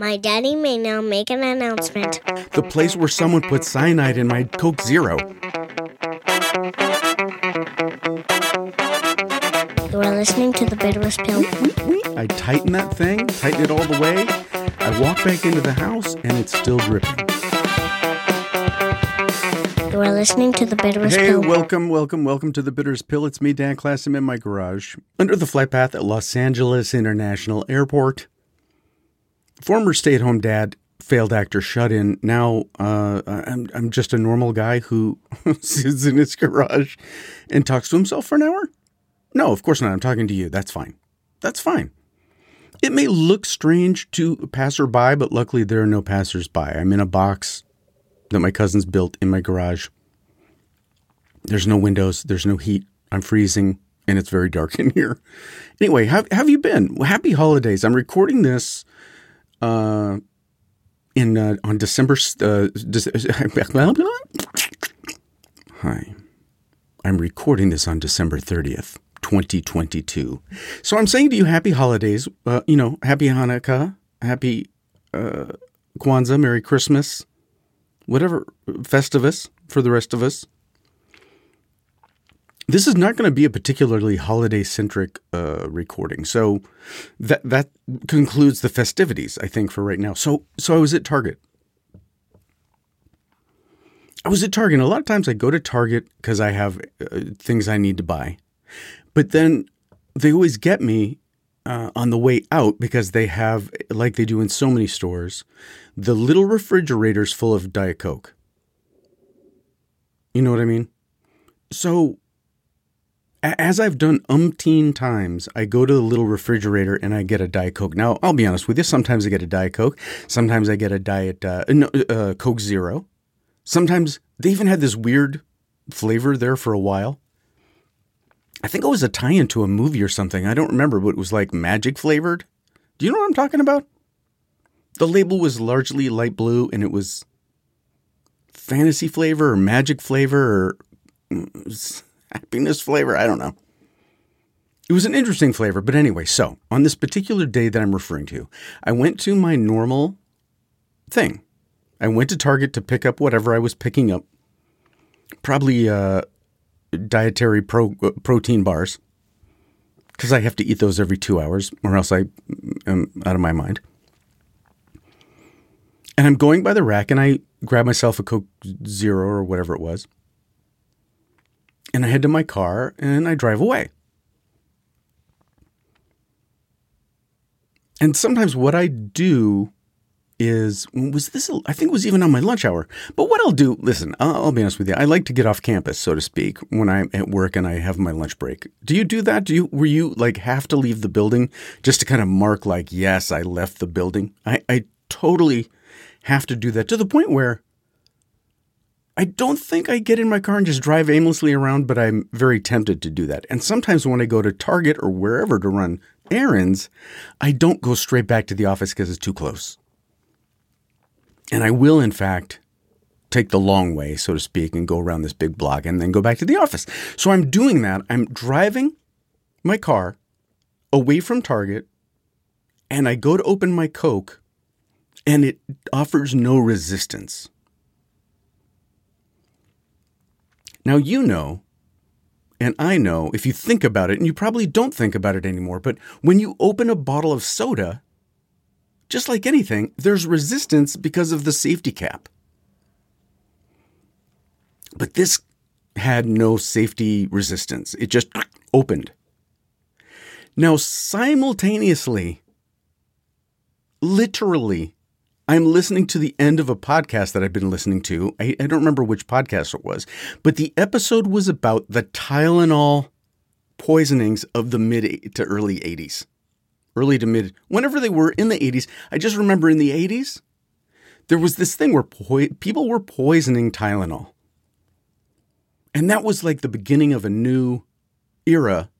My daddy may now make an announcement. The place where someone put cyanide in my Coke Zero. You are listening to the bitterest pill. I tighten that thing, tighten it all the way. I walk back into the house and it's still dripping. You are listening to the bitterest Hey, pill. welcome, welcome, welcome to the Bitterest Pill. It's me, Dan Klass. I'm in my garage under the flight path at Los Angeles International Airport. Former stay-at-home dad, failed actor, shut in. Now uh, I'm I'm just a normal guy who sits in his garage and talks to himself for an hour. No, of course not. I'm talking to you. That's fine. That's fine. It may look strange to a passerby, but luckily there are no passersby. I'm in a box that my cousins built in my garage. There's no windows, there's no heat. I'm freezing, and it's very dark in here. Anyway, how have you been? Happy holidays. I'm recording this uh, in uh, on December. Uh, Hi, I'm recording this on December 30th, 2022. So I'm saying to you, happy holidays. Uh, you know, happy Hanukkah, happy uh, Kwanzaa, Merry Christmas, whatever Festivus for the rest of us. This is not going to be a particularly holiday centric uh, recording, so that that concludes the festivities. I think for right now. So so I was at Target. I was at Target. A lot of times I go to Target because I have uh, things I need to buy, but then they always get me uh, on the way out because they have, like they do in so many stores, the little refrigerators full of Diet Coke. You know what I mean? So, as I've done umpteen times, I go to the little refrigerator and I get a Diet Coke. Now, I'll be honest with you. Sometimes I get a Diet Coke. Sometimes I get a Diet uh, no, uh, Coke Zero. Sometimes they even had this weird flavor there for a while. I think it was a tie-in to a movie or something. I don't remember, but it was like magic flavored. Do you know what I'm talking about? The label was largely light blue and it was fantasy flavor or magic flavor or mm, happiness flavor. I don't know. It was an interesting flavor, but anyway, so on this particular day that I'm referring to, I went to my normal thing. I went to Target to pick up whatever I was picking up. Probably uh, dietary pro, uh, protein bars because I have to eat those every two hours or else I am out of my mind. And I'm going by the rack and I grab myself a Coke Zero or whatever it was. And I head to my car and I drive away. And sometimes what I do is was this I think it was even on my lunch hour. But what I'll do, listen, I'll, I'll, be honest with you. I like to get off campus, so to speak, when I'm at work and I have my lunch break. Do you do that? Do you were you like have to leave the building just to kind of mark like yes, I left the building? I, I totally have to do that to the point where I don't think I get in my car and just drive aimlessly around, but I'm very tempted to do that. And sometimes when I go to Target or wherever to run errands, I don't go straight back to the office because it's too close. And I will, in fact, take the long way, so to speak, and go around this big block and then go back to the office. So I'm doing that. I'm driving my car away from Target and I go to open my Coke and it offers no resistance. Now, you know, and I know if you think about it, and you probably don't think about it anymore, but when you open a bottle of soda, just like anything, there's resistance because of the safety cap. But this had no safety resistance, it just opened. Now, simultaneously, literally, I'm listening to the end of a podcast that I've been listening to. I, I, don't remember which podcast it was, but the episode was about the Tylenol poisonings of the mid to early 80s early to mid, whenever they were in the 80s. I just remember in the 80s, there was this thing where po- people were poisoning Tylenol. And that was like the beginning of a new era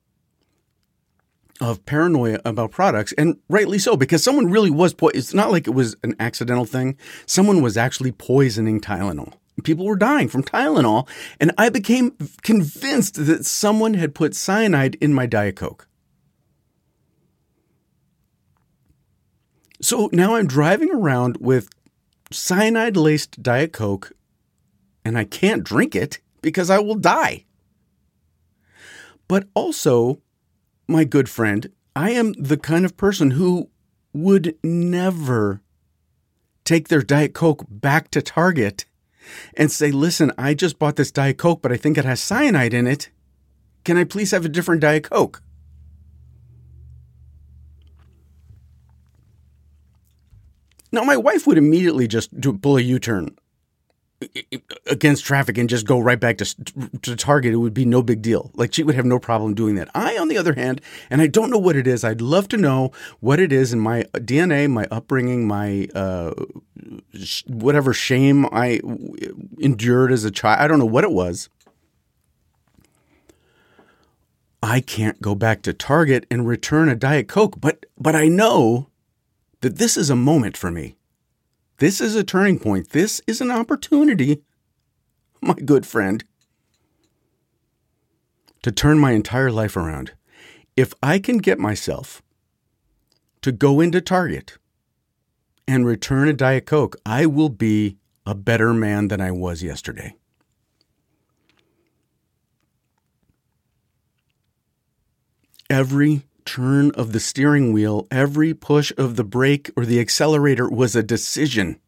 of paranoia about products, and rightly so, because someone really was. Po- it's not like it was an accidental thing. Someone was actually poisoning Tylenol. People were dying from Tylenol, and I became convinced that someone had put cyanide in my Diet Coke. So now I'm driving around with cyanide laced Diet Coke and I can't drink it because I will die. But also, my good friend, I am the kind of person who would never take their Diet Coke back to Target and say, listen, I just bought this Diet Coke, but I think it has cyanide in it. Can I please have a different Diet Coke? Now, my wife would immediately just do, pull a U turn against traffic and just go right back to, to Target. It would be no big deal. Like she would have no problem doing that. I, on the other hand, and I don't know what it is. I'd love to know what it is in my DNA, my upbringing, my uh, sh- whatever shame I endured as a child. I don't know what it was. I can't go back to Target and return a Diet Coke, but but I know that this is a moment for me. This is a turning point. This is an opportunity, my good friend, to turn my entire life around. If I can get myself to go into Target and return a Diet Coke, I will be a better man than I was yesterday. Every turn of the steering wheel, every push of the brake or the accelerator was a decision,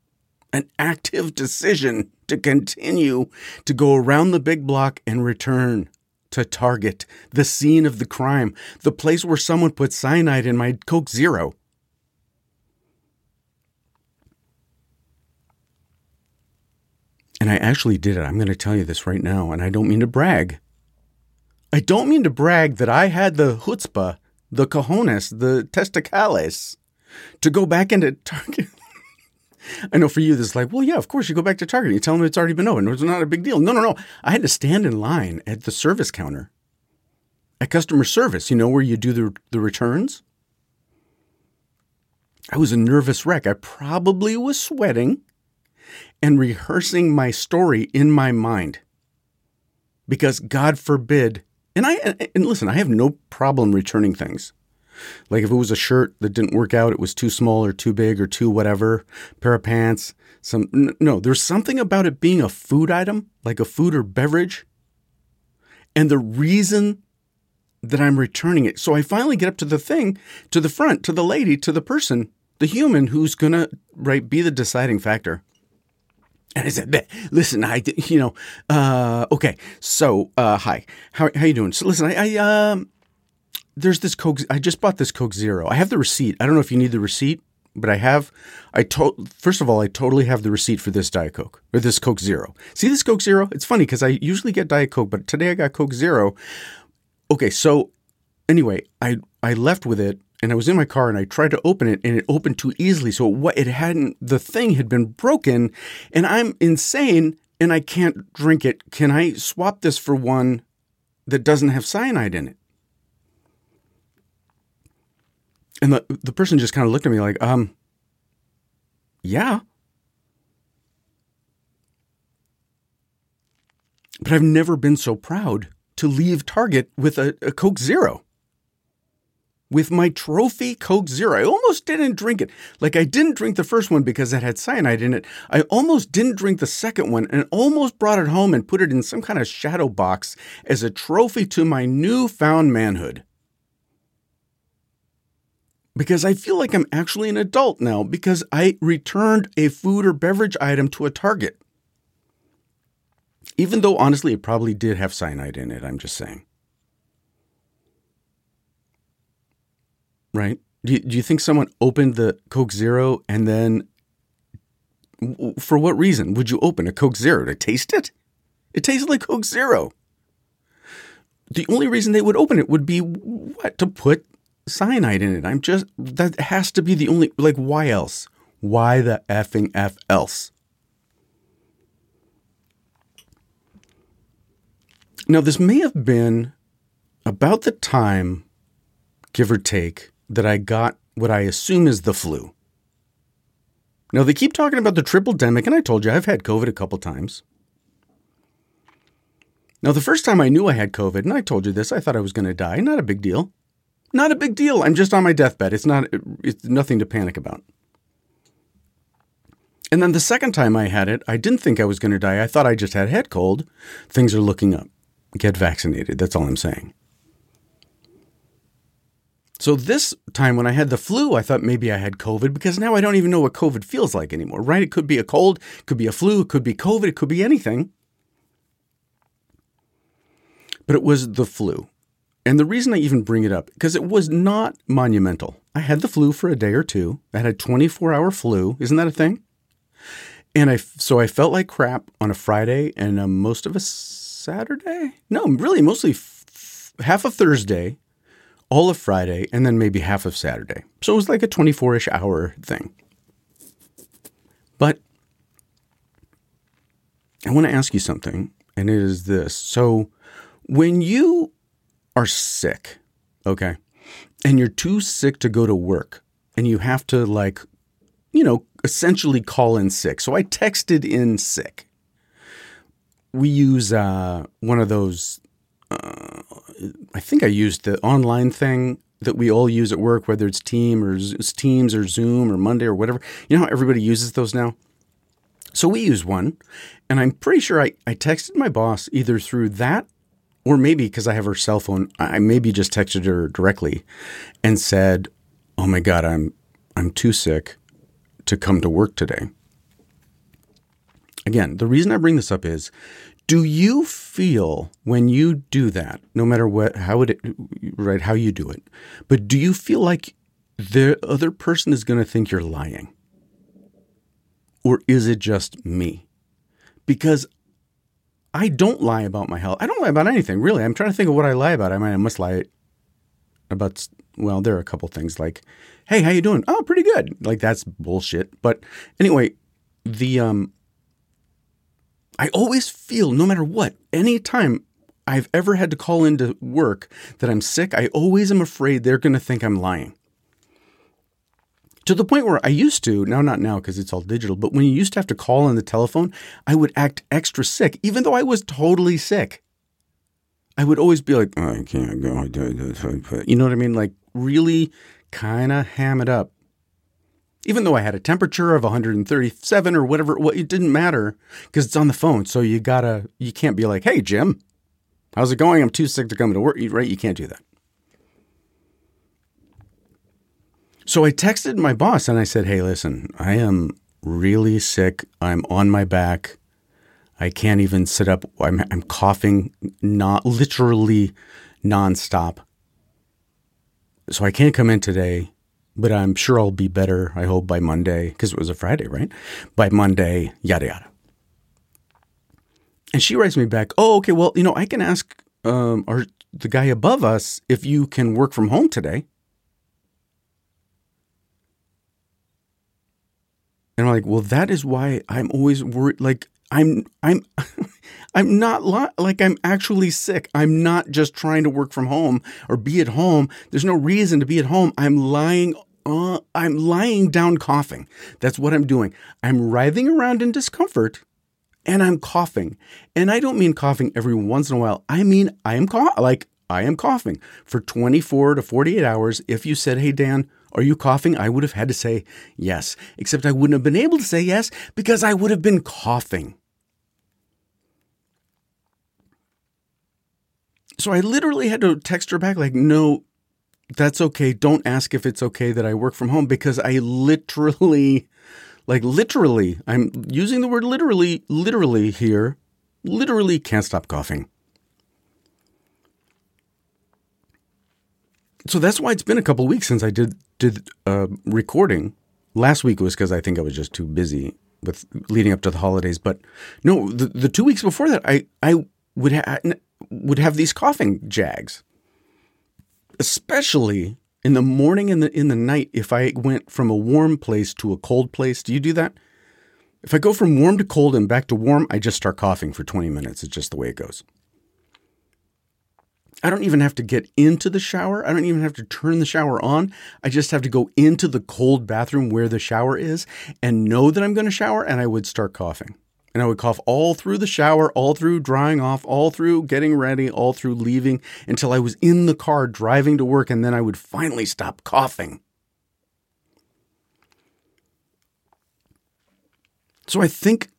an active decision to continue to go around the big block and return to Target, the scene of the crime, the place where someone put cyanide in my Coke Zero. And I actually did it. I'm going to tell you this right now, and I don't mean to brag. I don't mean to brag that I had the chutzpah the cojones, the testicales, to go back into Target. I know for you, this is like, well, yeah, of course you go back to Target. You tell them it's already been opened. It's not a big deal. No, no, no. I had to stand in line at the service counter, at customer service. You know where you do the the returns. I was a nervous wreck. I probably was sweating and rehearsing my story in my mind because God forbid and I and listen, I have no problem returning things. Like if it was a shirt that didn't work out, it was too small or too big or too whatever, pair of pants, some no, there's something about it being a food item, like a food or beverage. And the reason that I'm returning it. So I finally get up to the thing, to the front, to the lady, to the person, the human who's going to right be the deciding factor. And I said, "Listen, I, you know, uh, okay. So, uh, hi, how how you doing? So, listen, I, I um, there's this Coke. I just bought this Coke Zero. I have the receipt. I don't know if you need the receipt, but I have. I to, first of all, I totally have the receipt for this Diet Coke or this Coke Zero. See this Coke Zero? It's funny because I usually get Diet Coke, but today I got Coke Zero. Okay, so anyway, I I left with it and I was in my car and I tried to open it and it opened too easily. So what it hadn't the thing had been broken and I'm insane and I can't drink it. Can I swap this for one that doesn't have cyanide in it? And the the person just kind of looked at me like, um yeah. But I've never been so proud to leave Target with a, a Coke Zero with my trophy Coke Zero. I almost didn't drink it. Like I didn't drink the first one because it had cyanide in it. I almost didn't drink the second one and almost brought it home and put it in some kind of shadow box as a trophy to my newfound manhood. Because I feel like I'm actually an adult now because I returned a food or beverage item to a Target. Even though honestly it probably did have cyanide in it, I'm just saying. Right? Do you, do you think someone opened the Coke Zero and then, for what reason would you open a Coke Zero to taste it? It tasted like Coke Zero. The only reason they would open it would be what to put cyanide in it. I'm just that has to be the only like why else? Why the effing f else? Now this may have been about the time, give or take, that I got what I assume is the flu. Now, they keep talking about the triple demic, and I told you I've had COVID a couple times. Now, the first time I knew I had COVID, and I told you this, I thought I was going to die. Not a big deal. Not a big deal. I'm just on my deathbed. It's not. It's nothing to panic about. And then the second time I had it, I didn't think I was going to die. I thought I just had a head cold. Things are looking up. Get vaccinated. That's all I'm saying. So this time when I had the flu, I thought maybe I had COVID because now I don't even know what COVID feels like anymore, right? It could be a cold, it could be a flu, it could be COVID, it could be anything. But it was the flu. And the reason I even bring it up, because it was not monumental. I had the flu for a day or two. I had a 24 hour flu. Isn't that a thing? And I, so I felt like crap on a Friday and uh, most of a Saturday. No, really, mostly f- half a Thursday all of Friday, and then maybe half of Saturday. So it was like a 24 ish hour thing. But I want to ask you something, and it is this. So when you are sick, okay, and you're too sick to go to work, and you have to, like, you know, essentially call in sick. So I texted in sick. We use uh, one of those uh, I think I used the online thing that we all use at work, whether it's Team or it's Teams or Zoom or Monday or whatever. You know how everybody uses those now? So we use one, and I'm pretty sure I, I texted my boss either through that or maybe because I have her cell phone, I maybe just texted her directly and said, "Oh my god, I'm I'm too sick to come to work today." Again, the reason I bring this up is do you feel when you do that, no matter what, how it, right, how you do it, but do you feel like the other person is going to think you're lying? Or is it just me? Because I don't lie about my health. I don't lie about anything, really. I'm trying to think of what I lie about. I mean, I must lie about, well, there are a couple things like, hey, how you doing? Oh, pretty good. Like that's bullshit. But anyway, the, um, I always feel, no matter what, anytime I've ever had to call into work that I'm sick, I always am afraid they're going to think I'm lying. To the point where I used to, now not now because it's all digital, but when you used to have to call on the telephone, I would act extra sick, even though I was totally sick. I would always be like, I can't go. You know what I mean? Like, really kind of ham it up even though I had a temperature of 137 or whatever, what it didn't matter because it's on the phone. So you gotta, you can't be like, "Hey, Jim, how's it going? I'm too sick to come to work." Right? You can't do that. So I texted my boss and I said, "Hey, listen, I am really sick. I'm on my back. I can't even sit up. I'm, I'm coughing, not literally nonstop. So I can't come in today." But I'm sure I'll be better, I hope, by Monday, because it was a Friday, right? By Monday, yada, yada. And she writes me back, oh, okay, well, you know, I can ask um, our, the guy above us if you can work from home today. And I'm like, well, that is why I'm always worried. Like, I'm, I'm, I'm not li- like I'm actually sick. I'm not just trying to work from home or be at home. There's no reason to be at home. I'm lying. Uh, I'm lying down coughing. That's what I'm doing. I'm writhing around in discomfort and I'm coughing. And I don't mean coughing every once in a while. I mean, I am cough like I am coughing for 24 to 48 hours. If you said, Hey, Dan, are you coughing? I would have had to say yes, except I wouldn't have been able to say yes because I would have been coughing. So I literally had to text her back, like, no, that's okay. Don't ask if it's okay that I work from home because I literally, like, literally, I'm using the word literally, literally here, literally can't stop coughing. So that's why it's been a couple weeks since I did did uh, recording. Last week was because I think I was just too busy with leading up to the holidays. But no, the, the two weeks before that, I I would ha- would have these coughing jags, especially in the morning and the in the night. If I went from a warm place to a cold place, do you do that? If I go from warm to cold and back to warm, I just start coughing for 20 minutes. It's just the way it goes. I don't even have to get into the shower. I don't even have to turn the shower on. I just have to go into the cold bathroom where the shower is and know that I'm going to shower, and I would start coughing. And I would cough all through the shower, all through drying off, all through getting ready, all through leaving until I was in the car driving to work. And then I would finally stop coughing. So I think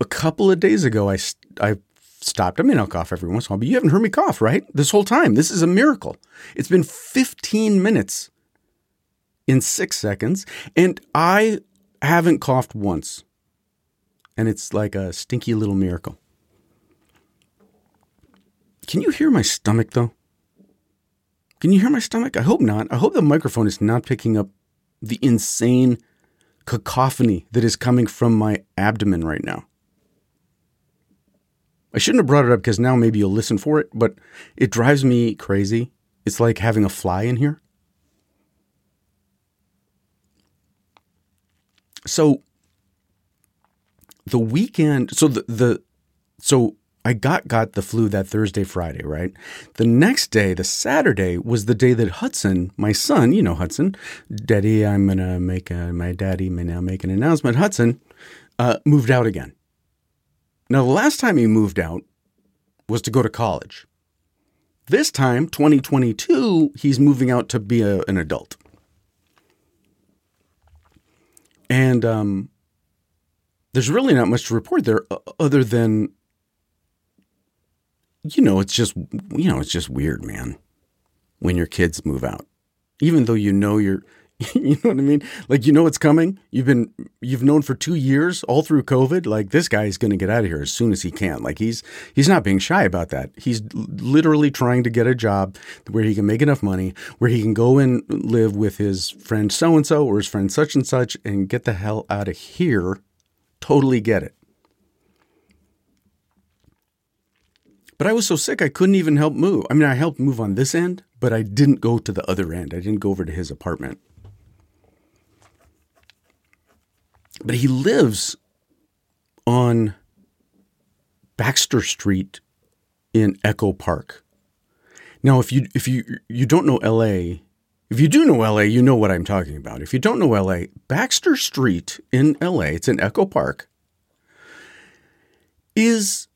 a couple of days ago, I, I stopped. I mean, I'll cough every once in a while, but you haven't heard me cough, right? This whole time. This is a miracle. It's been 15 minutes in six seconds, and I haven't coughed once. And it's like a stinky little miracle. Can you hear my stomach, though? Can you hear my stomach? I hope not. I hope the microphone is not picking up the insane cacophony that is coming from my abdomen right now. I shouldn't have brought it up because now maybe you'll listen for it, but it drives me crazy. It's like having a fly in here. So the weekend, so the, the so I got got the flu that Thursday, Friday, right? The next day, the Saturday, was the day that Hudson, my son, you know Hudson, Daddy, I'm gonna make a, my daddy may now make an announcement. Hudson uh, moved out again. Now, the last time he moved out was to go to college. This time, 2022, he's moving out to be a, an adult. And um, there's really not much to report there other than, you know, it's just, you know, it's just weird, man, when your kids move out. Even though you know you're, you know what I mean? Like you know what's coming. You've been you've known for two years, all through COVID. Like this guy is going to get out of here as soon as he can. Like he's he's not being shy about that. He's literally trying to get a job where he can make enough money, where he can go and live with his friend so and so or his friend such and such, and get the hell out of here. Totally get it. But I was so sick I couldn't even help move. I mean, I helped move on this end, but I didn't go to the other end. I didn't go over to his apartment. But he lives on Baxter Street in Echo Park. Now, if you if you you don't know LA, if you do know LA, you know what I'm talking about. If you don't know LA, Baxter Street in LA, it's in Echo Park, is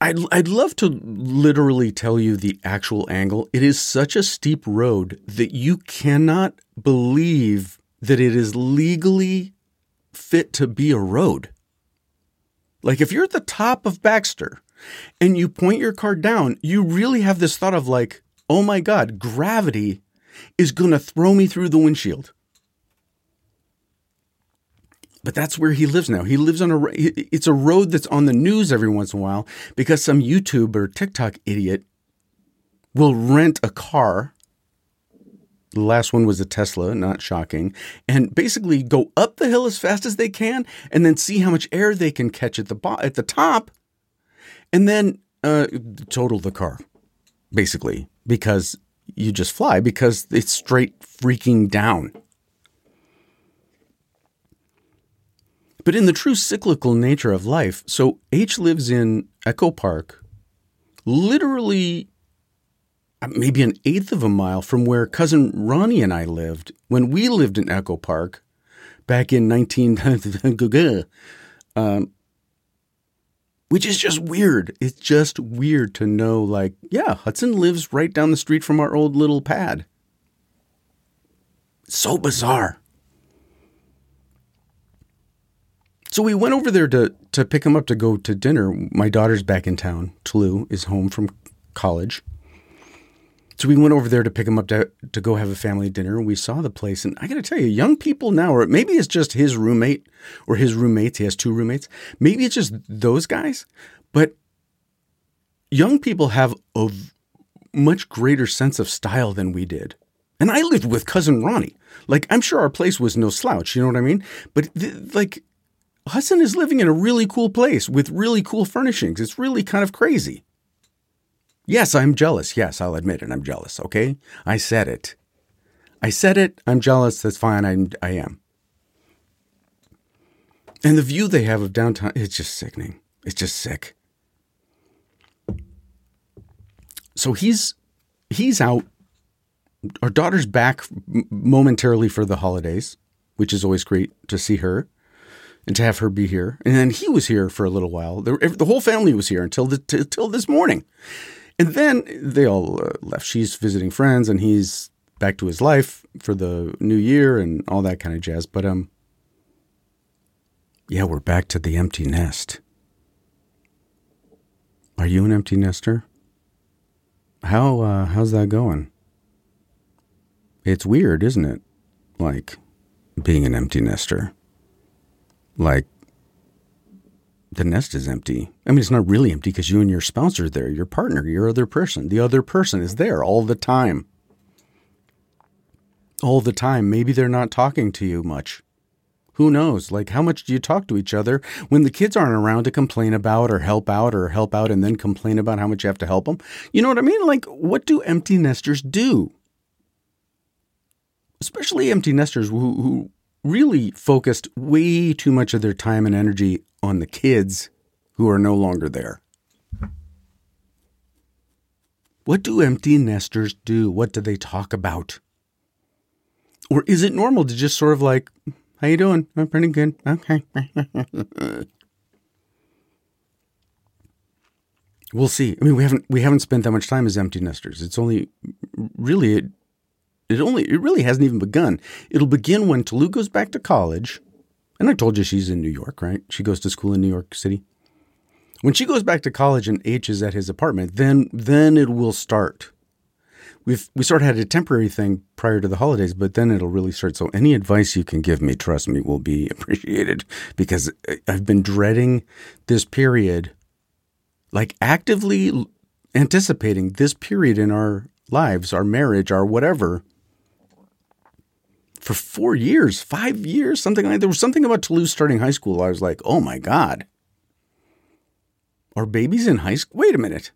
I'd, I'd love to literally tell you the actual angle. It is such a steep road that you cannot believe that it is legally fit to be a road. Like if you're at the top of Baxter and you point your car down, you really have this thought of like, oh my God, gravity is going to throw me through the windshield. But that's where he lives now. He lives on a it's a road that's on the news every once in a while because some YouTube or TikTok idiot will rent a car the last one was a Tesla, not shocking. And basically go up the hill as fast as they can and then see how much air they can catch at the bo- at the top and then uh, total the car basically because you just fly because it's straight freaking down. But in the true cyclical nature of life, so H lives in Echo Park, literally maybe an eighth of a mile from where cousin Ronnie and I lived when we lived in Echo Park back in 19 um, which is just weird. It's just weird to know like, yeah, Hudson lives right down the street from our old little pad. So bizarre. So we went over there to to pick him up to go to dinner. My daughter's back in town. Tulu is home from college. So we went over there to pick him up to, to go have a family dinner. We saw the place, and I got to tell you, young people now, or maybe it's just his roommate or his roommates. He has two roommates. Maybe it's just those guys, but young people have a much greater sense of style than we did. And I lived with cousin Ronnie. Like I'm sure our place was no slouch. You know what I mean? But th- like Hudson is living in a really cool place with really cool furnishings. It's really kind of crazy. Yes, I'm jealous. Yes, I'll admit it. I'm jealous. Okay. I said it. I said it. I'm jealous. That's fine. I'm, I am. And the view they have of downtown, it's just sickening. It's just sick. So he's he's out. Our daughter's back momentarily for the holidays, which is always great to see her and to have her be here. And then he was here for a little while. The, the whole family was here until the, t- this morning. And then they all uh, left. She's visiting friends, and he's back to his life for the new year and all that kind of jazz. But um, Yeah, we're back to the empty nest. Are you an empty nester? How uh, how's that going? It's weird, isn't it? Like being an empty nester. Like the nest is empty. I mean, it's not really empty because you and your spouse are there, your partner, your other person. The other person is there all the time. All the time. Maybe they're not talking to you much. Who knows? Like, how much do you talk to each other when the kids aren't around to complain about or help out or help out and then complain about how much you have to help them? You know what I mean? Like, what do empty nesters do? Especially empty nesters who, who really focused way too much of their time and energy on the kids who are no longer there. What do empty nesters do? What do they talk about? Or is it normal to just sort of like, how you doing? I'm pretty good. Okay. we'll see. I mean, we haven't we haven't spent that much time as empty nesters. It's only really it, only it really hasn't even begun. It'll begin when Toulouse goes back to college. And I told you she's in New York, right? She goes to school in New York City. When she goes back to college and H is at his apartment, then then it will start we've we sort of had a temporary thing prior to the holidays, but then it'll really start. So any advice you can give me, trust me, will be appreciated because I've been dreading this period, like actively anticipating this period in our lives, our marriage, our whatever. For four years, five years, something like there was something about Toulouse starting high school. I was like, oh my God. Our baby's in high school? Wait a minute.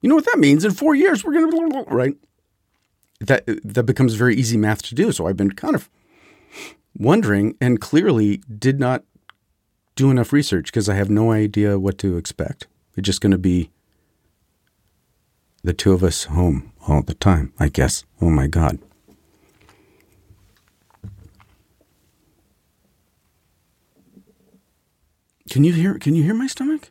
You know what that means? In four years, we're going to, right? That, that becomes very easy math to do. So I've been kind of wondering and clearly did not do enough research because I have no idea what to expect. It's just going to be the two of us home all the time, I guess. Oh my God. Can you hear can you hear my stomach?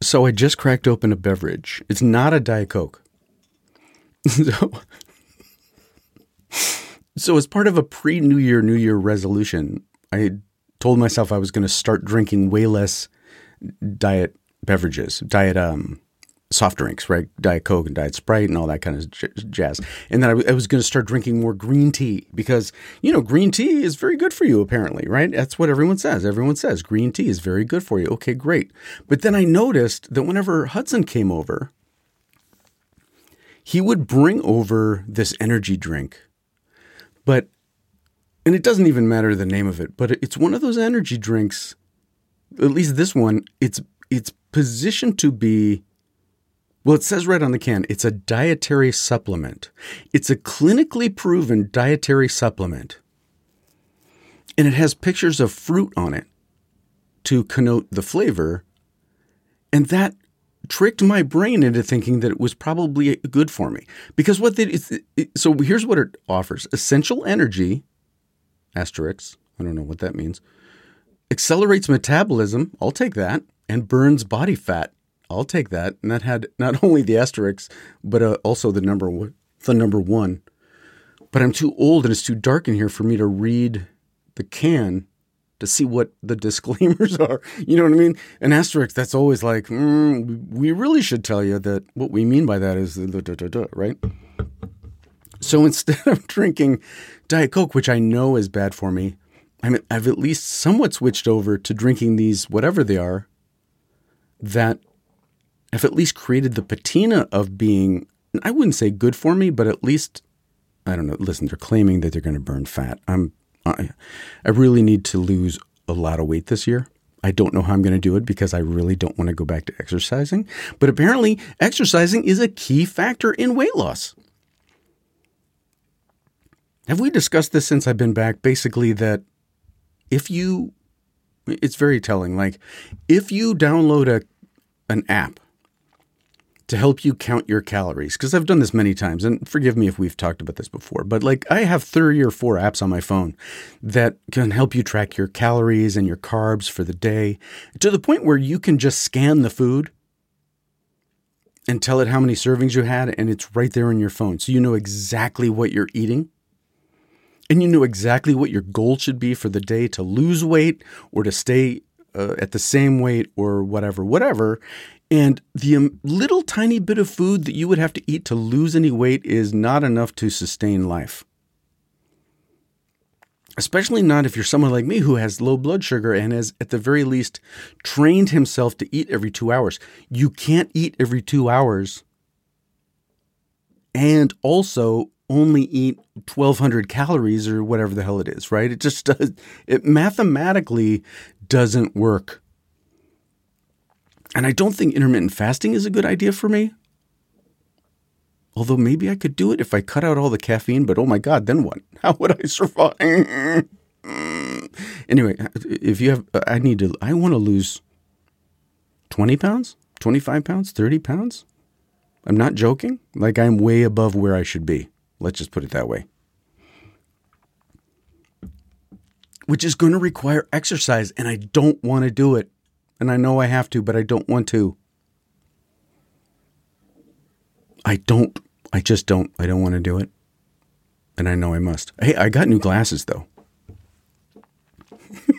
So I just cracked open a beverage. It's not a Diet Coke. so, so as part of a pre-New Year, New Year resolution, I told myself I was going to start drinking way less diet beverages, diet um, soft drinks, right? Diet Coke and Diet Sprite and all that kind of jazz. And then I, was going to start drinking more green tea because, you know, green tea is very good for you, apparently, right? That's what everyone says. Everyone says green tea is very good for you. Okay, great. But then I noticed that whenever Hudson came over, he would bring over this energy drink. But, and it doesn't even matter the name of it, but it's one of those energy drinks, at least this one, it's, it's positioned to be well, it says right on the can, it's a dietary supplement. It's a clinically proven dietary supplement. And it has pictures of fruit on it to connote the flavor. And that tricked my brain into thinking that it was probably good for me. Because what they, so here's what it offers essential energy, asterisk, I don't know what that means, accelerates metabolism, I'll take that, and burns body fat. I'll take that. And that had not only the asterisk, but uh, also the number one, the number one. But I'm too old and it's too dark in here for me to read the can to see what the disclaimers are. You know what I mean? An asterisk that's always like, mm, we really should tell you that what we mean by that is the da, da, da, right? So instead of drinking Diet Coke, which I know is bad for me, I mean, I've at least somewhat switched over to drinking these, whatever they are, that have at least created the patina of being, I wouldn't say good for me, but at least, I don't know, listen, they're claiming that they're going to burn fat. I'm, I, I really need to lose a lot of weight this year. I don't know how I'm going to do it because I really don't want to go back to exercising. But apparently, exercising is a key factor in weight loss. Have we discussed this since I've been back? Basically, that if you, it's very telling. Like, if you download a, an app to help you count your calories because I've done this many times and forgive me if we've talked about this before but like I have 3 or 4 apps on my phone that can help you track your calories and your carbs for the day to the point where you can just scan the food and tell it how many servings you had and it's right there in your phone so you know exactly what you're eating and you know exactly what your goal should be for the day to lose weight or to stay uh, at the same weight or whatever, whatever. And the um, little tiny bit of food that you would have to eat to lose any weight is not enough to sustain life. Especially not if you're someone like me who has low blood sugar and has, at the very least, trained himself to eat every two hours. You can't eat every two hours and also only eat 1200 calories or whatever the hell it is, right? It just does, it mathematically doesn't work. And I don't think intermittent fasting is a good idea for me. Although maybe I could do it if I cut out all the caffeine, but oh my God, then what? How would I survive? anyway, if you have, I need to, I want to lose 20 pounds, 25 pounds, 30 pounds. I'm not joking. Like I'm way above where I should be. Let's just put it that way. Which is going to require exercise, and I don't want to do it. And I know I have to, but I don't want to. I don't. I just don't. I don't want to do it. And I know I must. Hey, I got new glasses though.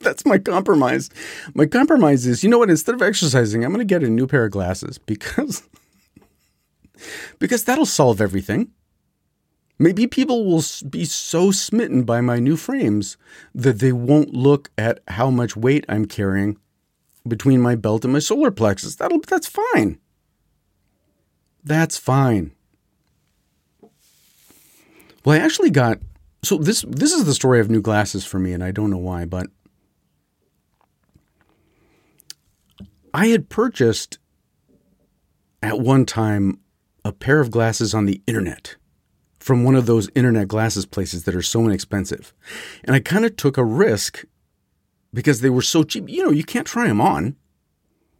That's my compromise. My compromise is, you know what? Instead of exercising, I'm going to get a new pair of glasses because because that'll solve everything. Maybe people will be so smitten by my new frames that they won't look at how much weight I'm carrying between my belt and my solar plexus. That'll that's fine. That's fine. Well, I actually got so this this is the story of new glasses for me and I don't know why, but I had purchased at one time a pair of glasses on the internet from one of those internet glasses places that are so inexpensive. And I kind of took a risk because they were so cheap. You know, you can't try them on.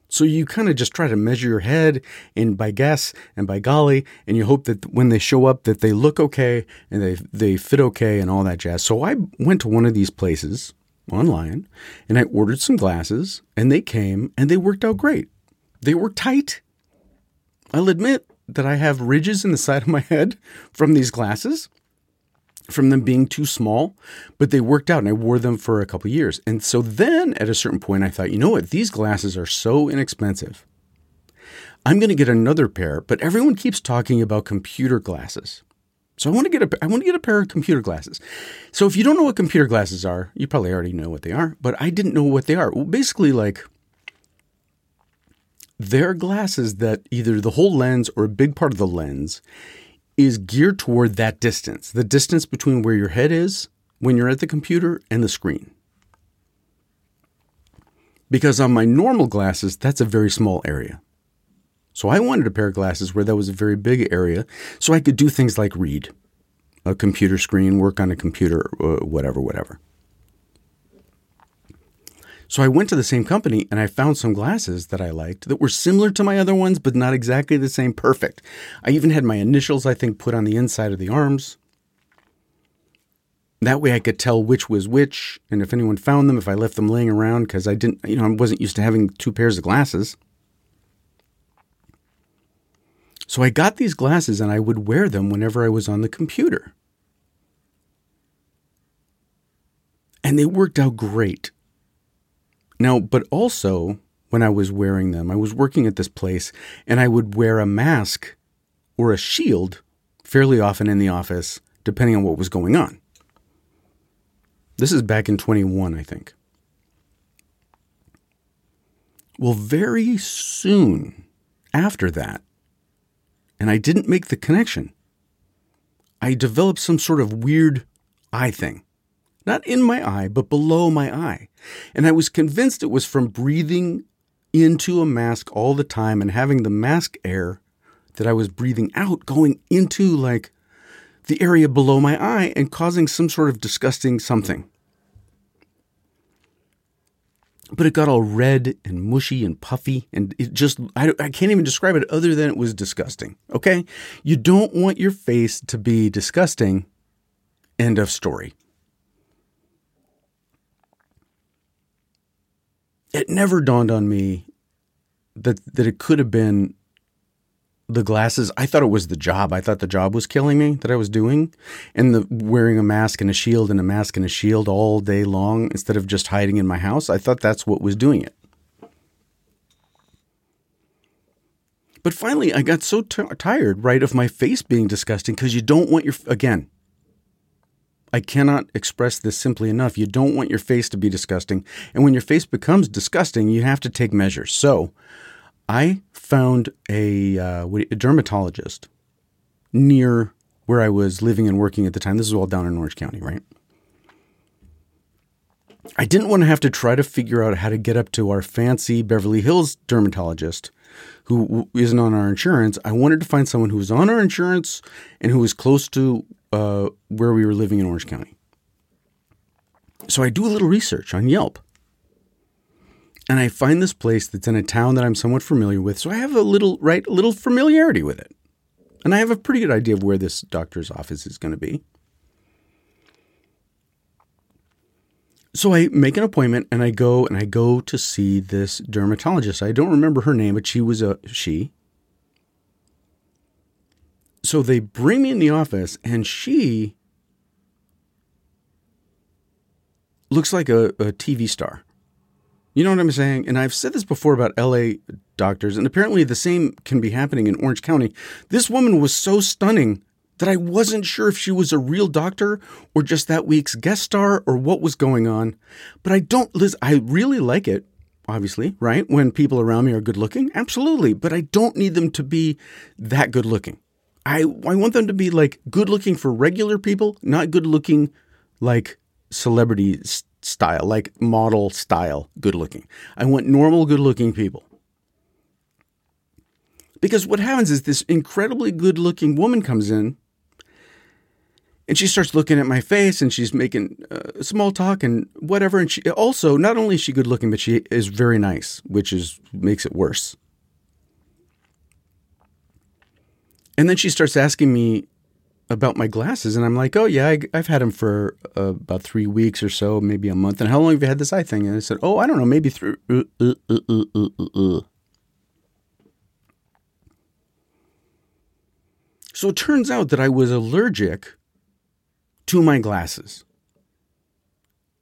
So you kind of just try to measure your head and by guess and by golly, and you hope that when they show up that they look okay and they they fit okay and all that jazz. So I went to one of these places online and I ordered some glasses and they came and they worked out great. They were tight. I'll admit that I have ridges in the side of my head from these glasses, from them being too small, but they worked out and I wore them for a couple years. And so then at a certain point, I thought, you know what? These glasses are so inexpensive. I'm going to get another pair, but everyone keeps talking about computer glasses. So I want to get a I want to get a pair of computer glasses. So if you don't know what computer glasses are, you probably already know what they are, but I didn't know what they are. Well, basically like they're glasses that either the whole lens or a big part of the lens is geared toward that distance, the distance between where your head is when you're at the computer and the screen. Because on my normal glasses, that's a very small area. So I wanted a pair of glasses where that was a very big area so I could do things like read a computer screen, work on a computer, uh, whatever, whatever. So I went to the same company and I found some glasses that I liked that were similar to my other ones, but not exactly the same. Perfect. I even had my initials, I think, put on the inside of the arms. That way I could tell which was which, and if anyone found them, if I left them laying around, because I didn't, you know, I wasn't used to having two pairs of glasses. So I got these glasses and I would wear them whenever I was on the computer. And they worked out great. Now, but also when I was wearing them, I was working at this place and I would wear a mask or a shield fairly often in the office, depending on what was going on. This is back in 21, I think. Well, very soon after that, and I didn't make the connection. I developed some sort of weird eye thing. Not in my eye, but below my eye. And I was convinced it was from breathing into a mask all the time and having the mask air that I was breathing out going into like the area below my eye and causing some sort of disgusting something. But it got all red and mushy and puffy and it just I, I can't even describe it other than it was disgusting okay? You don't want your face to be disgusting. End of story it never dawned on me that that it could have been the glasses, I thought it was the job. I thought the job was killing me that I was doing. And the wearing a mask and a shield and a mask and a shield all day long instead of just hiding in my house, I thought that's what was doing it. But finally, I got so t- tired, right, of my face being disgusting because you don't want your, again, I cannot express this simply enough. You don't want your face to be disgusting. And when your face becomes disgusting, you have to take measures. So I found a, uh, a dermatologist near where I was living and working at the time. This is all down in Orange County, right? I didn't want to have to try to figure out how to get up to our fancy Beverly Hills dermatologist who isn't on our insurance. I wanted to find someone who was on our insurance and who was close to uh, where we were living in Orange County. So I do a little research on Yelp. And I find this place that's in a town that I'm somewhat familiar with. So I have a little right a little familiarity with it. And I have a pretty good idea of where this doctor's office is going to be. So I make an appointment and I go and I go to see this dermatologist. I don't remember her name, but she was a she. So they bring me in the office and she looks like a, a TV star. You know what I'm saying? And I've said this before about LA doctors, and apparently the same can be happening in Orange County. This woman was so stunning that I wasn't sure if she was a real doctor or just that week's guest star or what was going on. But I don't, Liz, I really like it, obviously, right? When people around me are good looking, absolutely. But I don't need them to be that good looking. I, I want them to be like good looking for regular people, not good looking like celebrity style, like model style good looking. I want normal good looking people. Because what happens is this incredibly good looking woman comes in and she starts looking at my face and she's making uh, small talk and whatever. And she also, not only is she good looking, but she is very nice, which is makes it worse. And then she starts asking me about my glasses, and I'm like, "Oh yeah, I, have had them for uh, about three weeks or so, maybe a month." And how long have you had this eye thing? And I said, "Oh, I don't know, maybe three." Uh, uh, uh, uh, uh so it turns out that I was allergic to my glasses.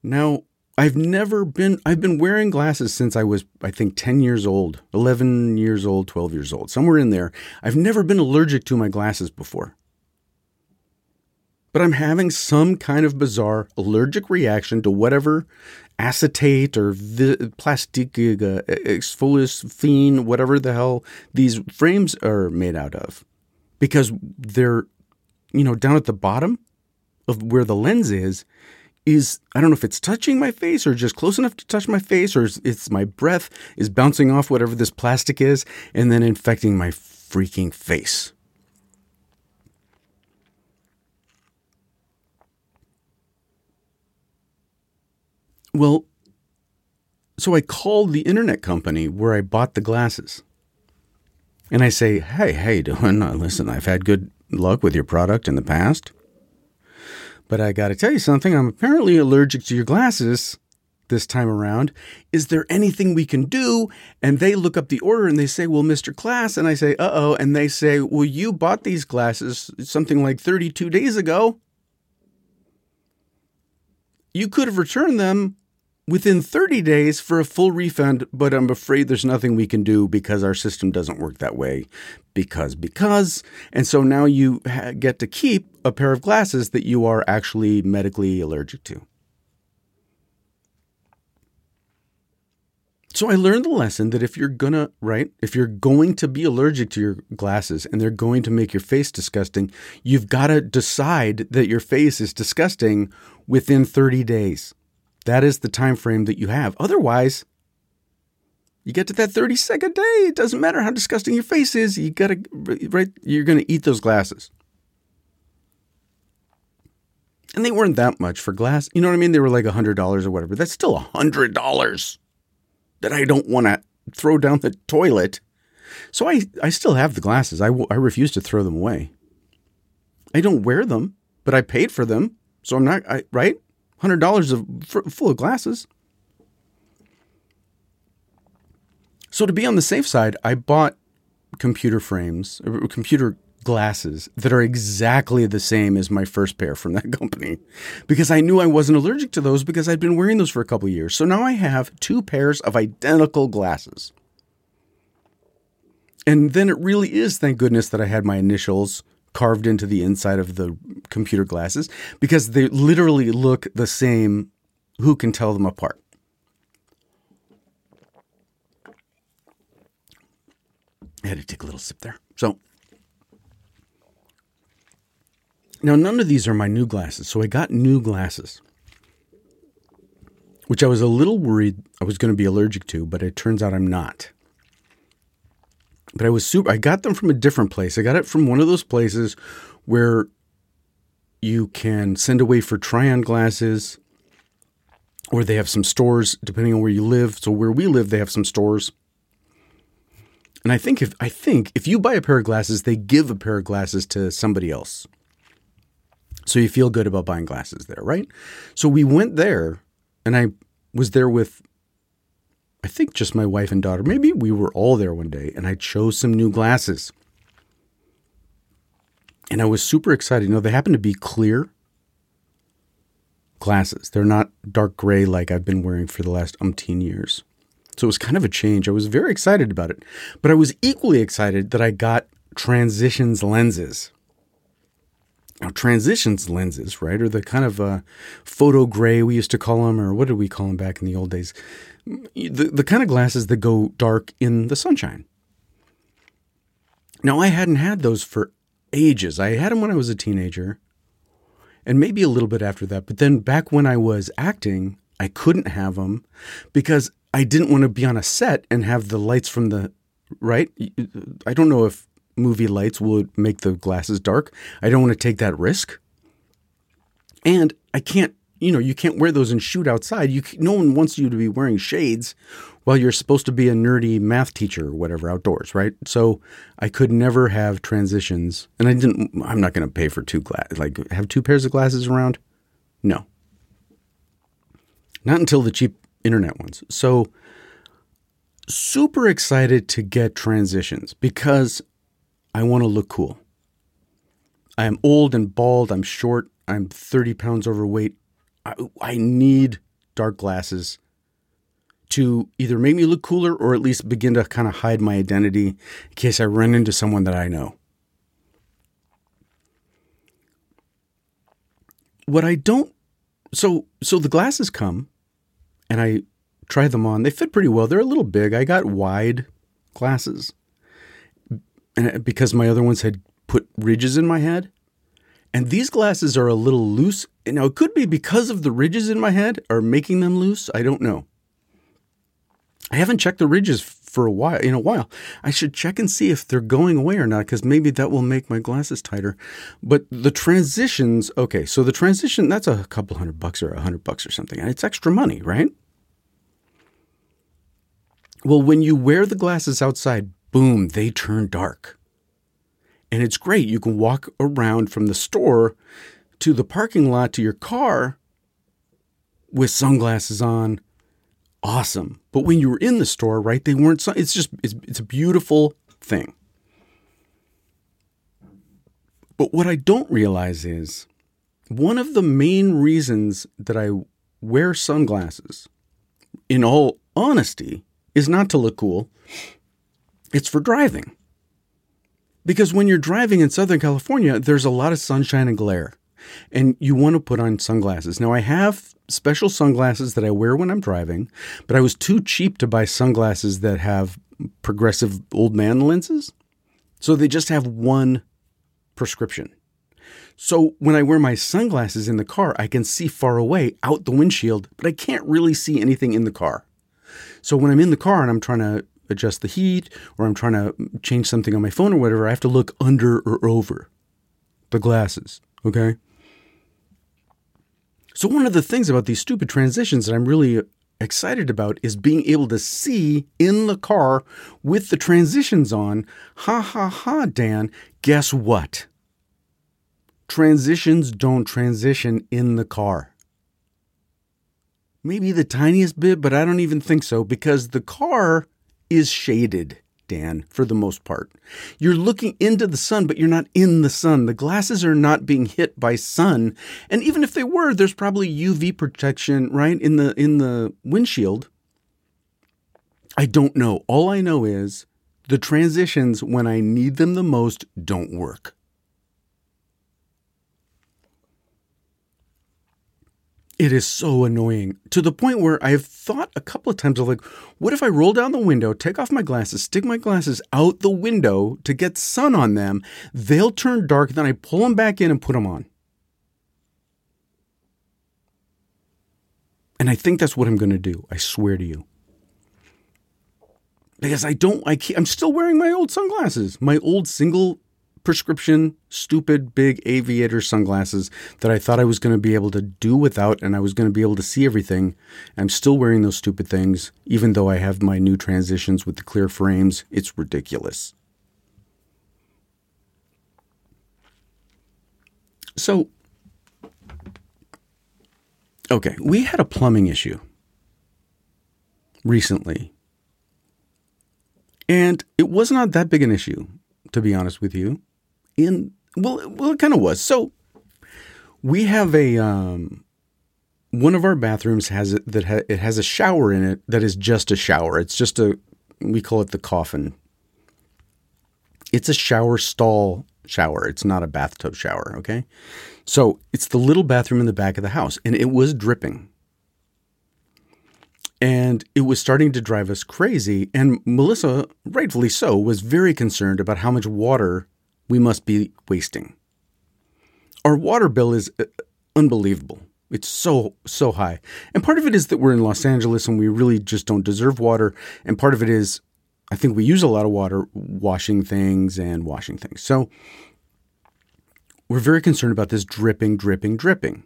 Now, I've never been, I've been wearing glasses since I was, I think, 10 years old, 11 years old, 12 years old, somewhere in there. I've never been allergic to my glasses before. But I'm having some kind of bizarre allergic reaction to whatever acetate or vi- plastic uh, exfoliation, whatever the hell these frames are made out of. Because they're, you know, down at the bottom of where the lens is, is I don't know if it's touching my face or just close enough to touch my face or it's my breath is bouncing off whatever this plastic is and then infecting my freaking face. Well, so I called the internet company where I bought the glasses. And I say, "Hey, hey, doing? listen, I've had good luck with your product in the past. But I got to tell you something. I'm apparently allergic to your glasses this time around. Is there anything we can do? And they look up the order and they say, Well, Mr. Klass. And I say, Uh oh. And they say, Well, you bought these glasses something like 32 days ago. You could have returned them within 30 days for a full refund, but I'm afraid there's nothing we can do because our system doesn't work that way. Because, because. And so now you ha- get to keep a pair of glasses that you are actually medically allergic to. So I learned the lesson that if you're gonna, right, if you're going to be allergic to your glasses and they're going to make your face disgusting, you've got to decide that your face is disgusting within 30 days. That is the time frame that you have. Otherwise, you get to that 30 second day, it doesn't matter how disgusting your face is, you got to right you're going to eat those glasses. And they weren't that much for glass. You know what I mean? They were like $100 or whatever. That's still $100 that I don't want to throw down the toilet. So I, I still have the glasses. I, I refuse to throw them away. I don't wear them, but I paid for them. So I'm not, I, right? Hundred dollars of full of glasses. So to be on the safe side, I bought computer frames, computer glasses that are exactly the same as my first pair from that company because I knew I wasn't allergic to those because I'd been wearing those for a couple years. So now I have two pairs of identical glasses. And then it really is, thank goodness, that I had my initials carved into the inside of the computer glasses because they literally look the same. Who can tell them apart? I had to take a little sip there. So, now none of these are my new glasses. So I got new glasses, which I was a little worried I was going to be allergic to, but it turns out I'm not. But I was super, I got them from a different place. I got it from one of those places where you can send away for try on glasses, or they have some stores depending on where you live. So where we live, they have some stores and I think if I think if you buy a pair of glasses, they give a pair of glasses to somebody else. So you feel good about buying glasses there, right? So we went there and I was there with I think just my wife and daughter. Maybe we were all there one day and I chose some new glasses. And I was super excited. You know, they happen to be clear glasses. They're not dark gray like I've been wearing for the last umpteen years. So it was kind of a change. I was very excited about it. But I was equally excited that I got transitions lenses. Transitions lenses, right, or the kind of uh, photo gray we used to call them, or what did we call them back in the old days? The, the kind of glasses that go dark in the sunshine. Now, I hadn't had those for ages. I had them when I was a teenager, and maybe a little bit after that. But then back when I was acting, I couldn't have them because I didn't want to be on a set and have the lights from the right. I don't know if movie lights would make the glasses dark. I don't want to take that risk. And I can't, you know, you can't wear those and shoot outside. You no one wants you to be wearing shades while you're supposed to be a nerdy math teacher or whatever outdoors, right? So I could never have transitions, and I didn't. I'm not going to pay for two glass like have two pairs of glasses around. No, not until the cheap internet ones. So, super excited to get transitions because I want to look cool. I am old and bald. I'm short. I'm 30 pounds overweight. I, I need dark glasses to either make me look cooler or at least begin to kind of hide my identity in case I run into someone that I know. What I don't so so the glasses come and I try them on. They fit pretty well. They're a little big. I got wide glasses Uh, because my other ones had put ridges in my head. And these glasses are a little loose. Now, it could be because of the ridges in my head are making them loose. I don't know. I haven't checked the ridges for a while in a while. I should check and see if they're going away or not because maybe that will make my glasses tighter. But the transitions, okay, so the transition that's a couple hundred bucks or a hundred bucks or something. And it's extra money, right? Well, when you wear the glasses outside, boom, they turn dark. And it's great. You can walk around from the store to the parking lot to your car with sunglasses on. Awesome. But when you were in the store, right, they weren't, it's just, it's, it's a beautiful thing. But what I don't realize is one of the main reasons that I wear sunglasses, in all honesty, is not to look cool, it's for driving. Because when you're driving in Southern California, there's a lot of sunshine and glare, and you want to put on sunglasses. Now, I have special sunglasses that I wear when I'm driving, but I was too cheap to buy sunglasses that have progressive old man lenses. So they just have one prescription. So when I wear my sunglasses in the car, I can see far away out the windshield, but I can't really see anything in the car. So when I'm in the car and I'm trying to adjust the heat or I'm trying to change something on my phone or whatever, I have to look under or over the glasses. Okay. So one of the things about these stupid transitions that I'm really excited about is being able to see in the car with the transitions on. Ha ha ha, Dan. Guess what? Transitions don't transition in the car maybe the tiniest bit, but I don't even think so because the car is shaded. Dan, for the most part. You're looking into the sun, but you're not in the sun. The glasses are not being hit by sun. And even if they were, there's probably UV protection, right, in the in the windshield. I don't know. All I know is the transitions when I need them the most don't work. It is so annoying to the point where I've thought a couple of times of like, what if I roll down the window, take off my glasses, stick my glasses out the window to get sun on them? They'll turn dark, then I pull them back in and put them on. And I think that's what I'm going to do. I swear to you. Because I don't, I can't, I'm still wearing my old sunglasses, my old single prescription, stupid, big aviator sunglasses that I thought I was going to be able to do without and I was going to be able to see everything. I'm still wearing those stupid things, even though I have my new transitions with the clear frames. It's ridiculous. So, okay, we had a plumbing issue recently. And it was not that big an issue, to be honest with you in well, well, it kind of was. So we have a um, one of our bathrooms has it that ha- it has a shower in it that is just a shower. It's just a we call it the coffin. It's a shower stall shower. It's not a bathtub shower. Okay, so it's the little bathroom in the back of the house, and it was dripping. And it was starting to drive us crazy. And Melissa, rightfully so, was very concerned about how much water we must be wasting. Our water bill is uh, unbelievable. It's so, so high. And part of it is that we're in Los Angeles and we really just don't deserve water. And part of it is, I think we use a lot of water washing things and washing things. So we're very concerned about this dripping, dripping, dripping.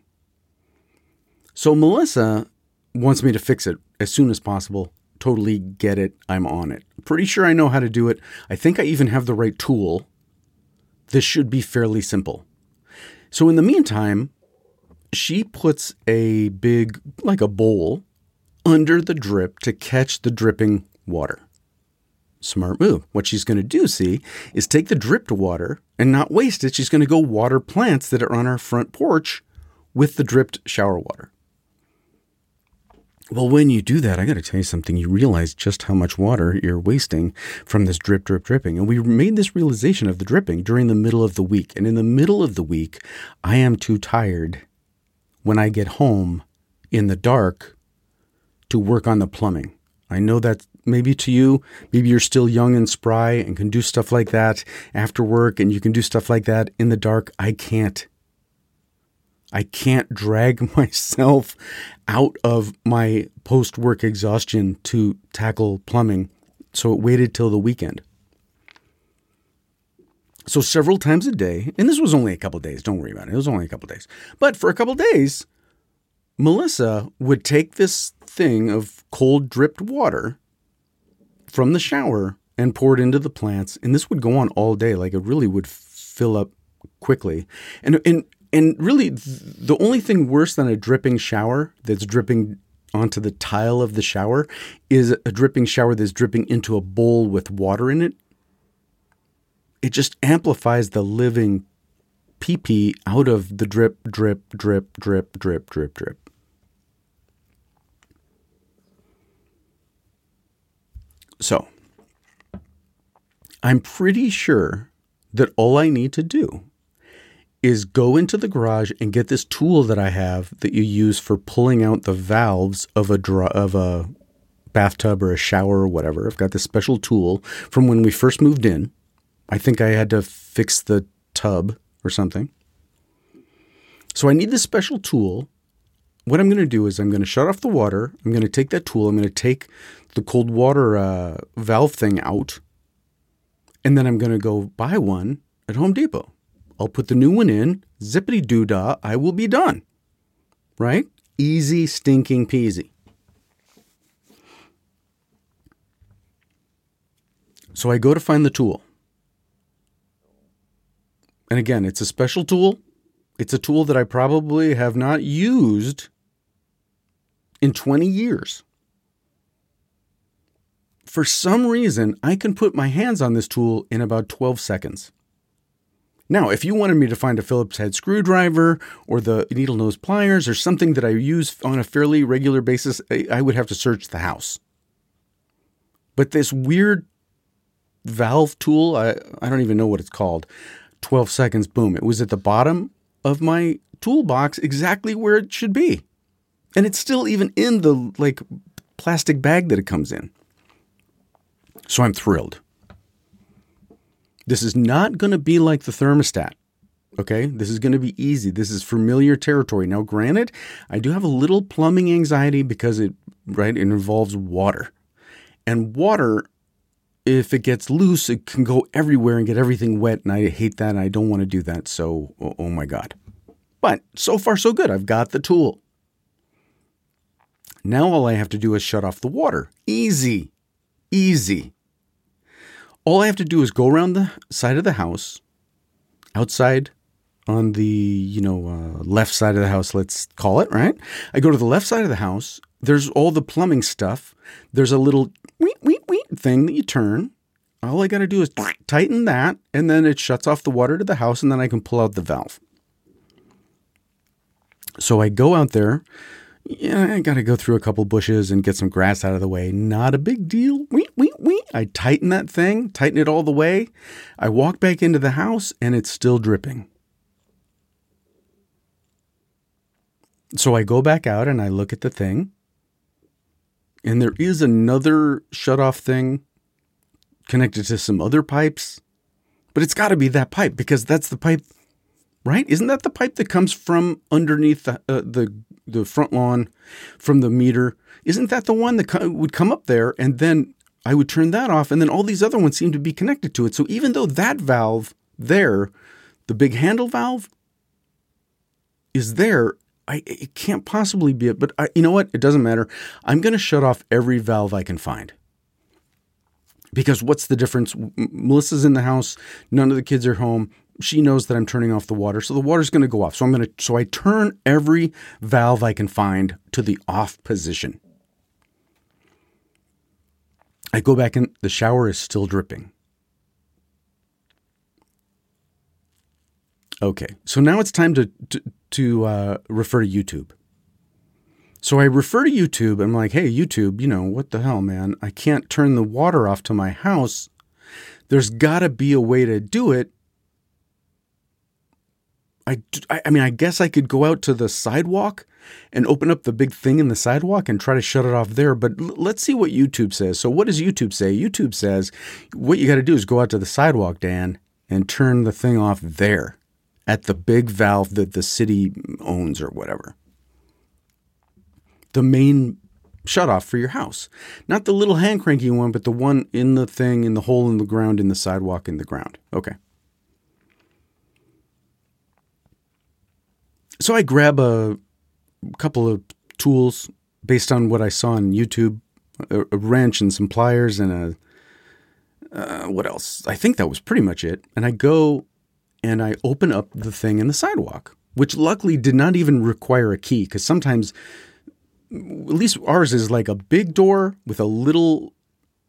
So Melissa wants me to fix it as soon as possible. Totally get it. I'm on it. Pretty sure I know how to do it. I think I even have the right tool this should be fairly simple. So, in the meantime, she puts a big, like a bowl, under the drip to catch the dripping water. Smart move. What she's going to do, see, is take the dripped water and not waste it. She's going to go water plants that are on our front porch with the dripped shower water. Well, when you do that, I got to tell you something. You realize just how much water you're wasting from this drip, drip, dripping. And we made this realization of the dripping during the middle of the week. And in the middle of the week, I am too tired when I get home in the dark to work on the plumbing. I know that maybe to you, maybe you're still young and spry and can do stuff like that after work and you can do stuff like that in the dark. I can't. I can't drag myself out of my post work exhaustion to tackle plumbing. So it waited till the weekend. So several times a day, and this was only a couple days, don't worry about it. It was only a couple days. But for a couple days, Melissa would take this thing of cold dripped water from the shower and pour it into the plants. And this would go on all day. Like it really would fill up quickly. And, and and really, the only thing worse than a dripping shower that's dripping onto the tile of the shower is a dripping shower that's dripping into a bowl with water in it. It just amplifies the living pee pee out of the drip, drip, drip, drip, drip, drip, drip. So, I'm pretty sure that all I need to do is go into the garage and get this tool that I have that you use for pulling out the valves of a of a bathtub or a shower or whatever. I've got this special tool from when we first moved in. I think I had to fix the tub or something. So I need this special tool. What I'm going to do is I'm going to shut off the water. I'm going to take that tool. I'm going to take the cold water uh, valve thing out. And then I'm going to go buy one at Home Depot. I'll put the new one in, zippity doo dah, I will be done. Right? Easy, stinking peasy. So I go to find the tool. And again, it's a special tool. It's a tool that I probably have not used in 20 years. for some reason, I can put my hands on this tool in about 12 seconds. Now, if you wanted me to find a Phillips head screwdriver or the needle nose pliers or something that I use on a fairly regular basis, I would have to search the house. But this weird valve tool, I, I don't even know what it's called, 12 seconds, boom, it was at the bottom of my toolbox exactly where it should be. And it's still even in the like plastic bag that it comes in. So I'm thrilled. This is not going to be like the thermostat. Okay, this is going to be easy. This is familiar territory. Now, granted, I do have a little plumbing anxiety because it right it involves water, and water, if it gets loose, it can go everywhere and get everything wet, and I hate that. And I don't want to do that. So, oh, oh my god! But so far, so good. I've got the tool. Now all I have to do is shut off the water. Easy, easy. All I have to do is go around the side of the house, outside on the, you know, uh, left side of the house, let's call it, right? I go to the left side of the house. There's all the plumbing stuff. There's a little wee, wee, wee thing that you turn. All I got to do is tighten that, and then it shuts off the water to the house, and then I can pull out the valve. So I go out there, yeah, I got to go through a couple bushes and get some grass out of the way. Not a big deal. Wee, wee, wee. I tighten that thing, tighten it all the way. I walk back into the house and it's still dripping. So I go back out and I look at the thing. And there is another shut off thing connected to some other pipes. But it's got to be that pipe because that's the pipe, right? Isn't that the pipe that comes from underneath the, uh, the the front lawn from the meter. Isn't that the one that would come up there and then I would turn that off and then all these other ones seem to be connected to it. So even though that valve there, the big handle valve is there, I it can't possibly be it. But I, you know what? It doesn't matter. I'm going to shut off every valve I can find. Because what's the difference? Melissa's in the house. None of the kids are home she knows that I'm turning off the water, so the water's going to go off. So I'm going to so I turn every valve I can find to the off position. I go back in, the shower is still dripping. Okay, so now it's time to to, to uh, refer to YouTube. So I refer to YouTube. I'm like, hey, YouTube, you know, what the hell, man? I can't turn the water off to my house. There's got to be a way to do it I, I mean, I guess I could go out to the sidewalk and open up the big thing in the sidewalk and try to shut it off there. But l- let's see what YouTube says. So, what does YouTube say? YouTube says what you got to do is go out to the sidewalk, Dan, and turn the thing off there at the big valve that the city owns or whatever. The main shut off for your house. Not the little hand cranky one, but the one in the thing, in the hole in the ground, in the sidewalk, in the ground. Okay. So I grab a couple of tools based on what I saw on YouTube a, a wrench and some pliers and a. Uh, what else? I think that was pretty much it. And I go and I open up the thing in the sidewalk, which luckily did not even require a key because sometimes, at least ours is like a big door with a little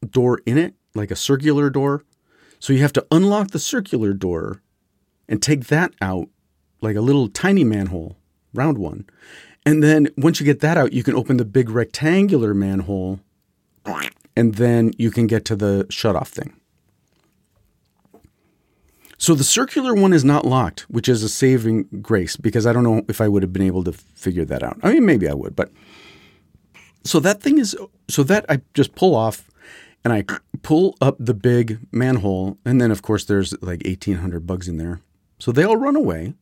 door in it, like a circular door. So you have to unlock the circular door and take that out like a little tiny manhole, round one. And then once you get that out, you can open the big rectangular manhole and then you can get to the shutoff thing. So the circular one is not locked, which is a saving grace because I don't know if I would have been able to figure that out. I mean, maybe I would, but so that thing is so that I just pull off and I pull up the big manhole, and then of course there's like 1,800 bugs in there. So they all run away.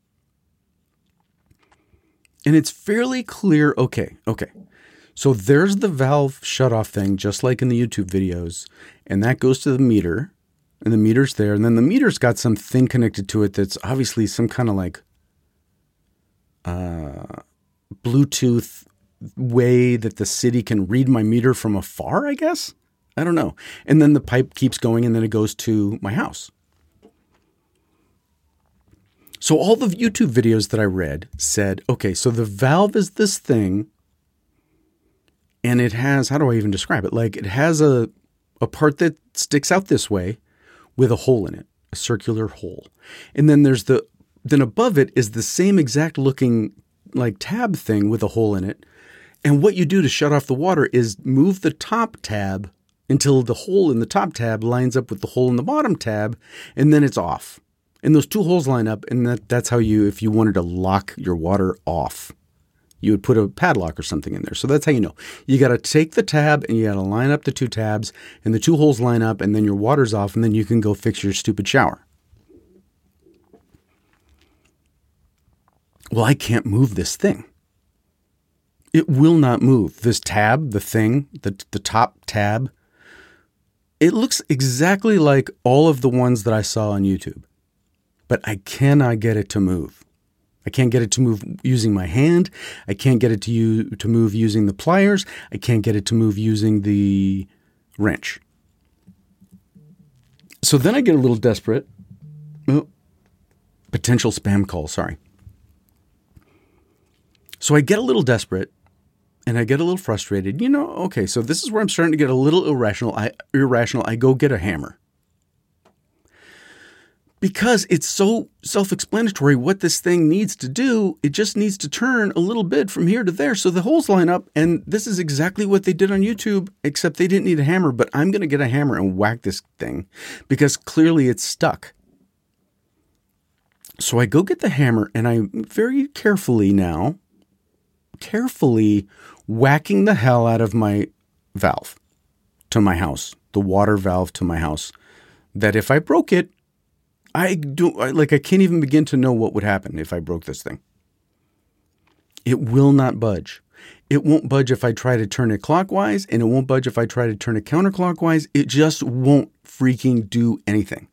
And it's fairly clear okay, okay. So there's the valve shut off thing, just like in the YouTube videos, and that goes to the meter, and the meter's there, and then the meter's got some thing connected to it that's obviously some kind of like uh, Bluetooth way that the city can read my meter from afar, I guess. I don't know. And then the pipe keeps going, and then it goes to my house. So all the YouTube videos that I read said, okay, so the valve is this thing and it has how do I even describe it? Like it has a a part that sticks out this way with a hole in it, a circular hole. And then there's the then above it is the same exact looking like tab thing with a hole in it. And what you do to shut off the water is move the top tab until the hole in the top tab lines up with the hole in the bottom tab, and then it's off. And those two holes line up, and that, that's how you, if you wanted to lock your water off, you would put a padlock or something in there. So that's how you know. You got to take the tab and you got to line up the two tabs, and the two holes line up, and then your water's off, and then you can go fix your stupid shower. Well, I can't move this thing. It will not move. This tab, the thing, the, the top tab, it looks exactly like all of the ones that I saw on YouTube, but I cannot get it to move. I can't get it to move using my hand. I can't get it to you to move using the pliers. I can't get it to move using the wrench. So then I get a little desperate. Oh, potential spam call, sorry. So I get a little desperate and I get a little frustrated. You know, okay, so this is where I'm starting to get a little irrational. I irrational. I go get a hammer. Because it's so self-explanatory what this thing needs to do, it just needs to turn a little bit from here to there so the holes line up and this is exactly what they did on YouTube except they didn't need a hammer, but I'm going to get a hammer and whack this thing because clearly it's stuck. So I go get the hammer and I very carefully now carefully whacking the hell out of my valve to my house, the water valve to my house, that if I broke it, I do I, like I can't even begin to know what would happen if I broke this thing. It will not budge. It won't budge if I try to turn it clockwise, and it won't budge if I try to turn it counterclockwise. It just won't freaking do anything.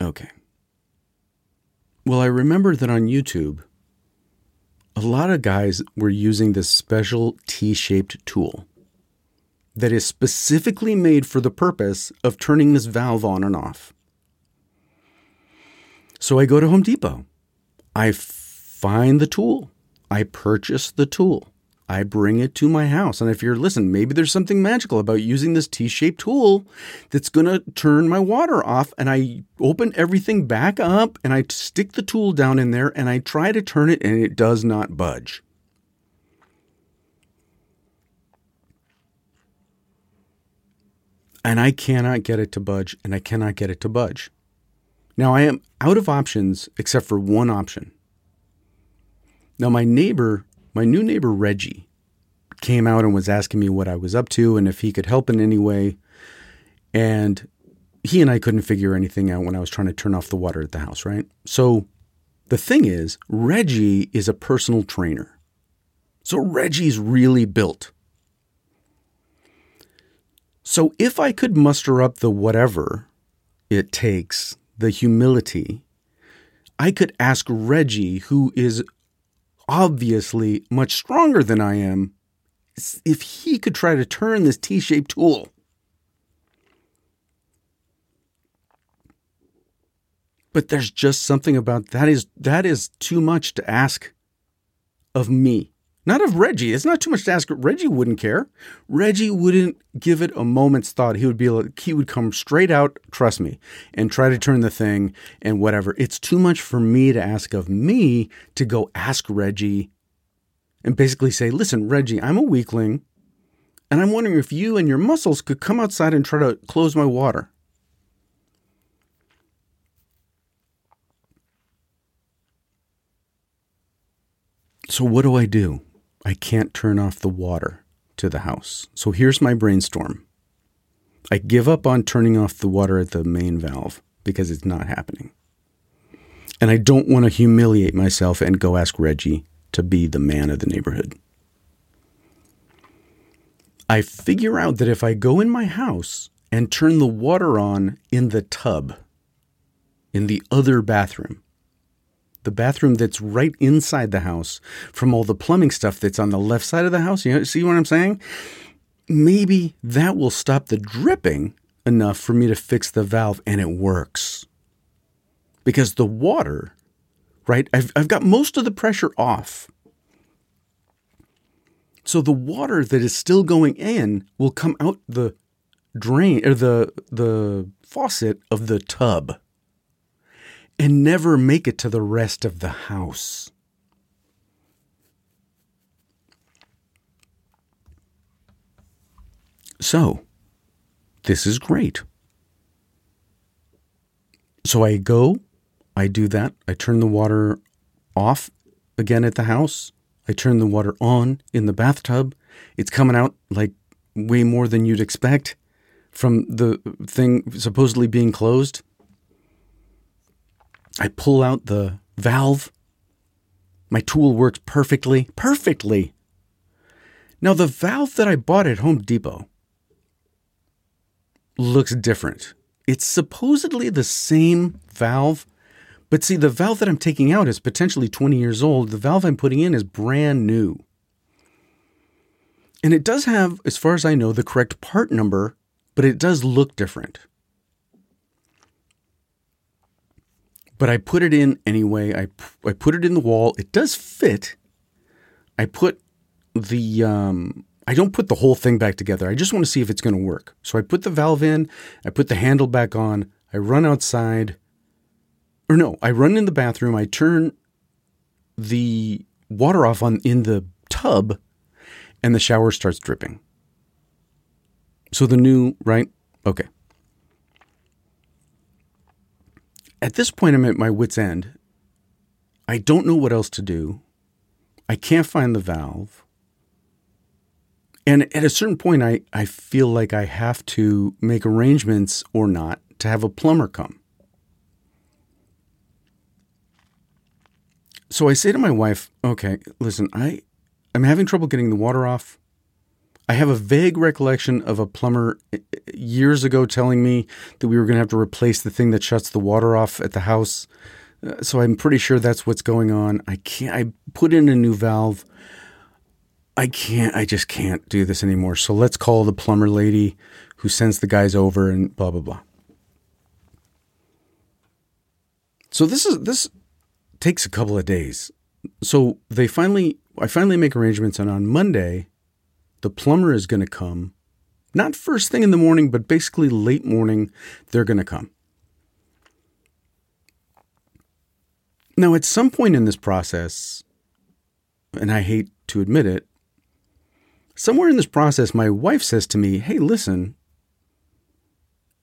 Okay. Well, I remember that on YouTube, a lot of guys were using this special T shaped tool that is specifically made for the purpose of turning this valve on and off. So I go to Home Depot. I find the tool. I purchase the tool. I bring it to my house. And if you're, listen, maybe there's something magical about using this T shaped tool that's going to turn my water off. And I open everything back up and I stick the tool down in there and I try to turn it and it does not budge. And I cannot get it to budge and I cannot get it to budge. Now I am out of options except for one option. Now, my neighbor my new neighbor Reggie came out and was asking me what I was up to and if he could help in any way. And he and I couldn't figure anything out when I was trying to turn off the water at the house, right? So the thing is, Reggie is a personal trainer. So Reggie's really built. So if I could muster up the whatever it takes, the humility, I could ask Reggie, who is obviously much stronger than I am, if he could try to turn this T shaped tool. But there's just something about that is that is too much to ask of me. Not of Reggie. It's not too much to ask. Reggie wouldn't care. Reggie wouldn't give it a moment's thought. He would be like, he would come straight out, trust me, and try to turn the thing and whatever. It's too much for me to ask of me to go ask Reggie and basically say, listen, Reggie, I'm a weakling, and I'm wondering if you and your muscles could come outside and try to close my water. So, what do I do? I can't turn off the water to the house. So here's my brainstorm. I give up on turning off the water at the main valve because it's not happening. And I don't want to humiliate myself and go ask Reggie to be the man of the neighborhood. I figure out that if I go in my house and turn the water on in the tub, in the other bathroom, the bathroom that's right inside the house from all the plumbing stuff that's on the left side of the house. You know, see what I'm saying? Maybe that will stop the dripping enough for me to fix the valve and it works. Because the water, right? I've, I've got most of the pressure off. So the water that is still going in will come out the drain or the the faucet of the tub and never make it to the rest of the house. So, this is great. So I go, I do that, I turn the water off again at the house, I turn the water on in the bathtub. It's coming out like way more than you'd expect from the thing supposedly being closed. I pull out the valve. My tool works perfectly, perfectly. Now, the valve that I bought at Home Depot looks different. It's supposedly the same valve, but see, the valve that I'm taking out is potentially 20 years old. The valve I'm putting in is brand new. And it does have, as far as I know, the correct part number, but it does look different. But I put it in anyway. I, I put it in the wall. It does fit. I put the um, I don't put the whole thing back together. I just want to see if it's going to work. So I put the valve in, I put the handle back on, I run outside. Or no, I run in the bathroom, I turn the water off on in the tub and the shower starts dripping. So the new, right? Okay. At this point I'm at my wits end. I don't know what else to do. I can't find the valve. And at a certain point, I, I feel like I have to make arrangements or not to have a plumber come. So I say to my wife, okay, listen, I, I'm having trouble getting the water off. I have a vague recollection of a plumber eh, eh, years ago telling me that we were going to have to replace the thing that shuts the water off at the house. Uh, so I'm pretty sure that's what's going on. I can't, I put in a new valve. I can't, I just can't do this anymore. So let's call the plumber lady who sends the guys over and blah, blah, blah. So this is, this takes a couple of days. So they finally, I finally make arrangements and on Monday, the plumber is going to come. Not first thing in the morning, but basically late morning, they're going to come. Now, at some point in this process, and I hate to admit it, Somewhere in this process, my wife says to me, Hey, listen,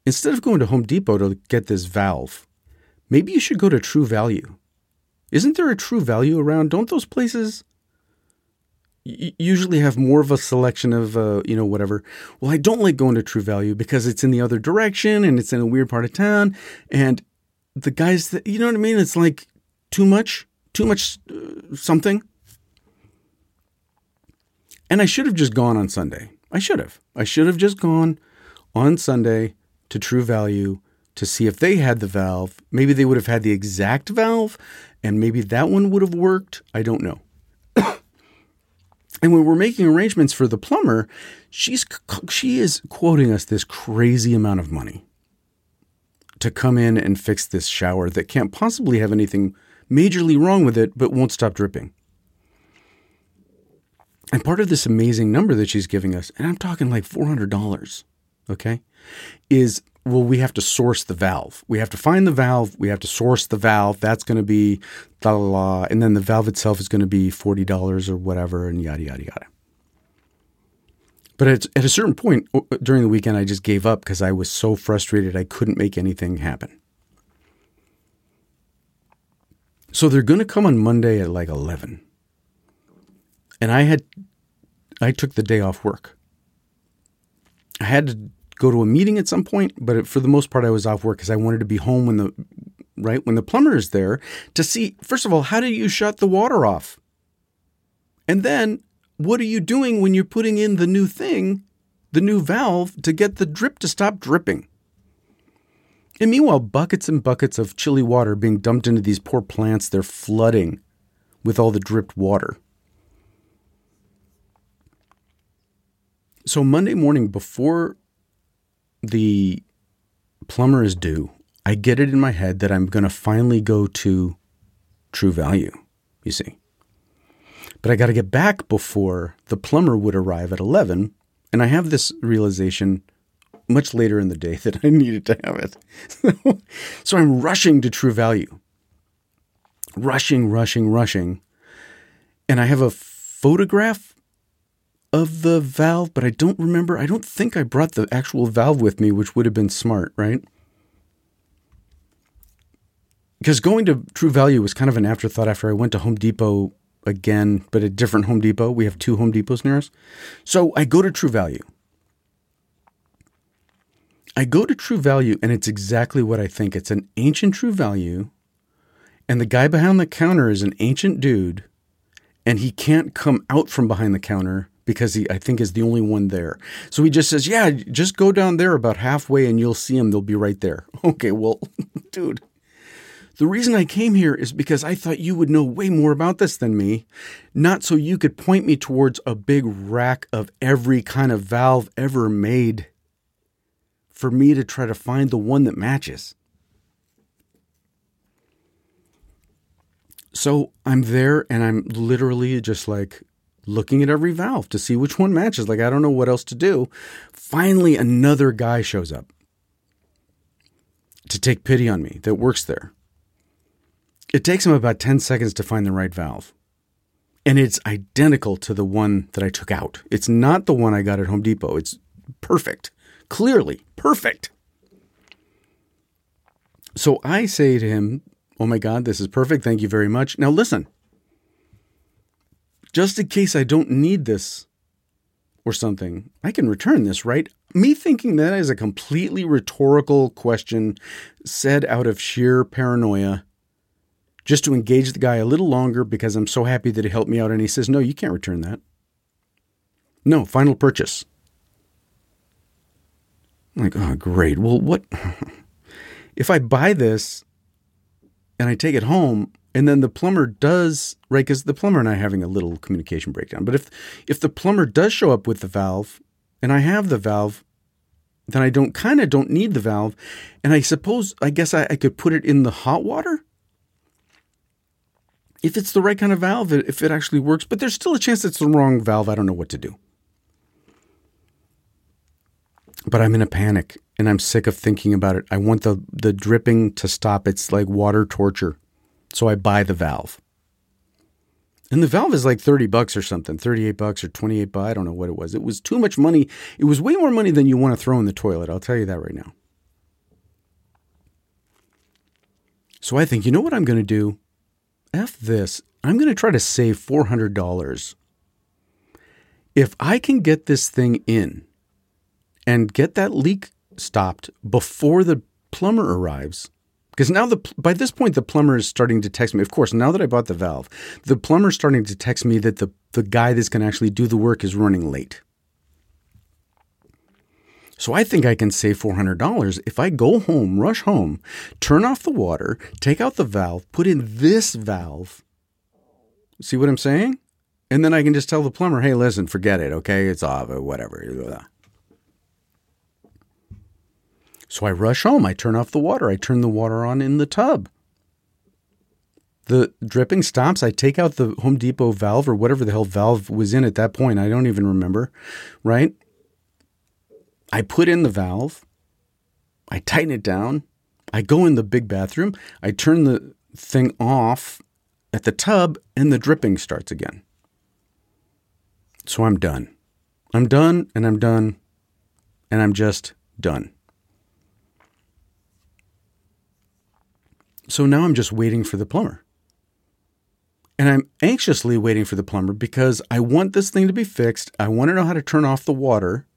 instead of going to Home Depot to get this valve, maybe you should go to True Value. Isn't there a True Value around? Don't those places usually have more of a selection of, uh, you know, whatever? Well, I don't like going to True Value because it's in the other direction and it's in a weird part of town. And the guys that, you know what I mean? It's like too much, too much uh, something. And I should have just gone on Sunday. I should have. I should have just gone on Sunday to True Value to see if they had the valve. Maybe they would have had the exact valve and maybe that one would have worked. I don't know. And when we're making arrangements for the plumber, she's she is quoting us this crazy amount of money to come in and fix this shower that can't possibly have anything majorly wrong with it but won't stop dripping. And part of this amazing number that she's giving us, and I'm talking like $400, okay, is well, we have to source the valve. We have to find the valve. We have to source the valve. That's going to be la la la. And then the valve itself is going to be $40 or whatever, and yada, yada, yada. But at, at a certain point uh, during the weekend, I just gave up because I was so frustrated I couldn't make anything happen. So they're going to come on Monday at like 11 and I had I took the day off work. I had to go to a meeting at some point, but for the most part, I was off work because I wanted to be home when the right when the plumber is there to see. First of all, how do you shut the water off? And then, what are you doing when you're putting in the new thing, the new valve to get the drip to stop dripping? And meanwhile, buckets and buckets of chilly water being dumped into these poor plants, they're flooding with all the dripped water. So Monday morning before the plumber is due, I get it in my head that I'm going to finally go to True Value, you see. But I got to get back before the plumber would arrive at 11. And I have this realization much later in the day that I needed to have it. so I'm rushing to True Value. Rushing, rushing, rushing. And I have a photograph of the valve, but I don't remember. I don't think I brought the actual valve with me, which would have been smart, right? Because going to True Value was kind of an afterthought after I went to Home Depot again, but a different Home Depot. We have two Home Depots near us. So I go to True Value. I go to True Value, and it's exactly what I think. It's an ancient True Value, and the guy behind the counter is an ancient dude, and he can't come out from behind the counter because he, I think, is the only one there. So he just says, Yeah, just go down there about halfway and you'll see him. They'll be right there. Okay, well, dude, the reason I came here is because I thought you would know way more about this than me, not so you could point me towards a big rack of every kind of valve ever made for me to try to find the one that matches. So I'm there and I'm literally just like looking at every valve to see which one matches. Like, I don't know what else to do. Finally, another guy shows up to take pity on me that works there. It takes him about 10 seconds to find the right valve. And it's identical to the one that I took out. It's not the one I got at Home Depot. It's perfect. Clearly perfect. So I say to him, Oh my God, this is perfect. Thank you very much. Now listen, just in case I don't need this or something, I can return this, right? Me thinking that is a completely rhetorical question said out of sheer paranoia just to engage the guy a little longer because I'm so happy that he helped me out. And he says, No, you can't return that. No, final purchase. I'm like, oh, great. Well, what if I buy this and I take it home and then the plumber does, right? Because the plumber and I are having a little communication breakdown. But if if the plumber does show up with the valve and I have the valve, then I don't kind of don't need the valve. And I suppose, I guess I, I could put it in the hot water if it's the right kind of valve, if it actually works, but there's still a chance it's the wrong valve. I don't know what to do. But I'm in a panic and I'm sick of thinking about it. I want the, the dripping to stop. It's like water torture. So I buy the valve. And the valve is like 30 bucks or something, 38 bucks or 28 bucks. I don't know what it was. It was too much money. It was way more money than you want to throw in the toilet. I'll tell you that right now. So I think, you know what I'm going to do? F this. I'm going to try to save $400. If I can get this thing in and get that leak stopped before the plumber arrives, because now the by this point the plumber is starting to text me. Of course, now that I bought the valve, the plumber's starting to text me that the, the guy that's going to actually do the work is running late. So I think I can save $400 if I go home, rush home, turn off the water, take out the valve, put in this valve. See what I'm saying? And then I can just tell the plumber, hey, listen, forget it, okay? It's off, whatever. So I rush home. I turn off the water. I turn the water on in the tub. The dripping stops. I take out the Home Depot valve or whatever the hell valve was in at that point. I don't even remember, right? I put in the valve, I tighten it down, I go in the big bathroom, I turn the thing off at the tub, and the dripping starts again. So I'm done. I'm done, and I'm done, and I'm just done. So now I'm just waiting for the plumber. And I'm anxiously waiting for the plumber because I want this thing to be fixed. I want to know how to turn off the water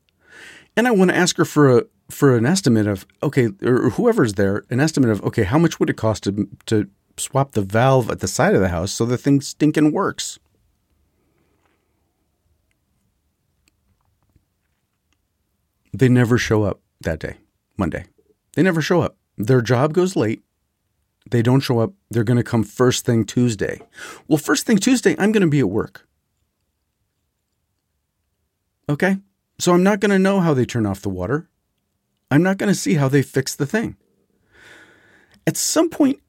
and I want to ask her for a for an estimate of okay, or whoever's there, an estimate of okay, how much would it cost to to swap the valve at the side of the house so the thing stinking works. They never show up that day, Monday. They never show up. Their job goes late. They don't show up. They're going to come first thing Tuesday. Well, first thing Tuesday, I'm going to be at work. Okay? So I'm not going to know how they turn off the water. I'm not going to see how they fix the thing. At some point,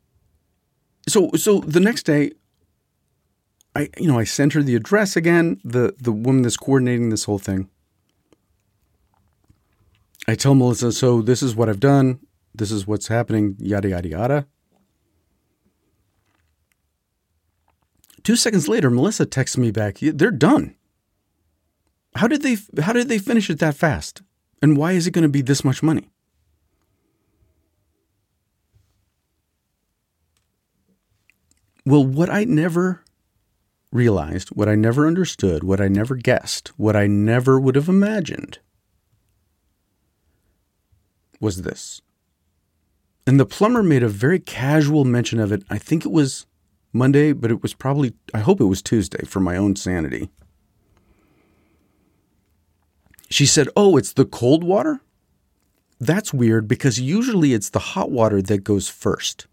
so so the next day, I you know I sent her the address again. The the woman that's coordinating this whole thing. I tell Melissa, so this is what I've done. This is what's happening. Yada yada yada. Two seconds later, Melissa texts me back. They're done. How did they? How did they finish it that fast? And why is it going to be this much money? Well, what I never realized, what I never understood, what I never guessed, what I never would have imagined was this. And the plumber made a very casual mention of it. I think it was Monday, but it was probably, I hope it was Tuesday for my own sanity. She said, Oh, it's the cold water? That's weird because usually it's the hot water that goes first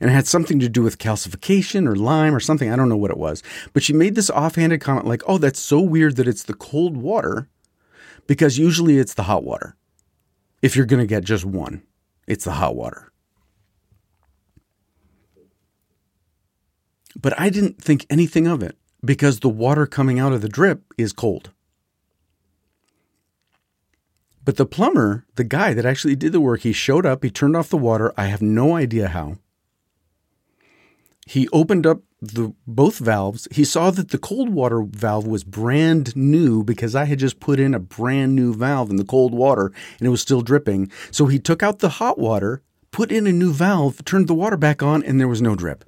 and it had something to do with calcification or lime or something. I don't know what it was. But she made this offhanded comment like, oh, that's so weird that it's the cold water because usually it's the hot water. If you're going to get just one, it's the hot water. But I didn't think anything of it because the water coming out of the drip is cold. But the plumber, the guy that actually did the work, he showed up, he turned off the water. I have no idea how. He opened up the both valves. He saw that the cold water valve was brand new because I had just put in a brand new valve in the cold water and it was still dripping. So he took out the hot water, put in a new valve, turned the water back on, and there was no drip.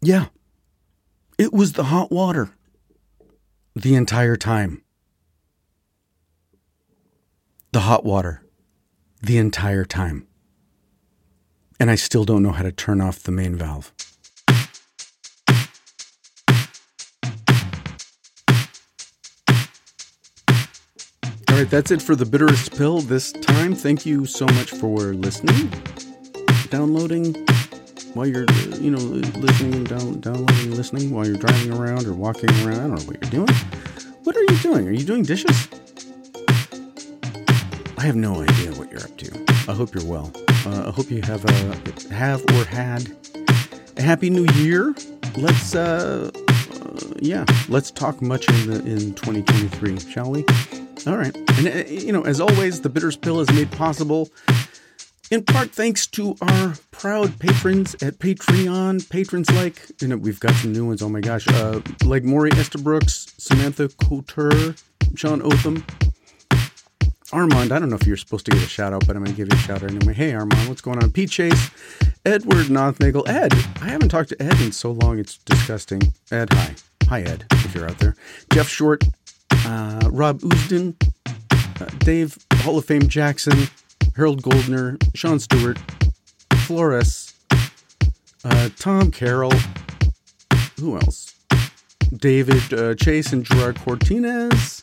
Yeah. It was the hot water the entire time. The hot water the entire time. And I still don't know how to turn off the main valve. All right, that's it for the bitterest pill this time. Thank you so much for listening, downloading while you're, you know, listening, and down, downloading, listening while you're driving around or walking around. I don't know what you're doing. What are you doing? Are you doing dishes? I have no idea what you're up to. I hope you're well. Uh, I hope you have a have or had a happy new year. Let's uh, uh yeah, let's talk much in the, in 2023, shall we? All right. And uh, you know, as always, the Bitterest Pill is made possible in part thanks to our proud patrons at Patreon. Patrons like, you know, we've got some new ones. Oh my gosh, uh, like Maury Estabrooks, Samantha Couture, Sean Otham, Armand, I don't know if you're supposed to get a shout out, but I'm going to give you a shout out anyway. Hey, Armand, what's going on? Pete Chase, Edward Nothnagel, Ed. I haven't talked to Ed in so long, it's disgusting. Ed, hi. Hi, Ed, if you're out there. Jeff Short, uh, Rob Usden, uh, Dave Hall of Fame Jackson, Harold Goldner, Sean Stewart, Flores, uh, Tom Carroll, who else? David uh, Chase and Gerard Cortinez.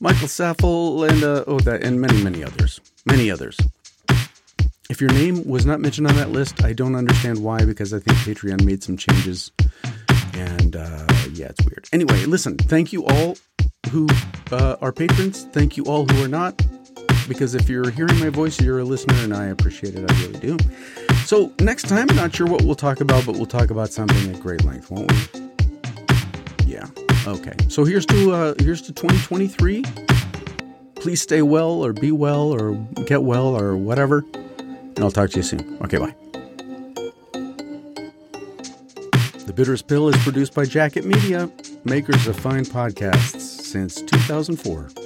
Michael Saffel, and uh, oh, that, and many, many others, many others. If your name was not mentioned on that list, I don't understand why, because I think Patreon made some changes, and uh, yeah, it's weird. Anyway, listen, thank you all who uh, are patrons. Thank you all who are not, because if you're hearing my voice, you're a listener, and I appreciate it. I really do. So next time, not sure what we'll talk about, but we'll talk about something at great length, won't we? Yeah. Okay. So here's to uh, here's to 2023. Please stay well or be well or get well or whatever. And I'll talk to you soon. Okay, bye. The Bitterest Pill is produced by Jacket Media, makers of fine podcasts since 2004.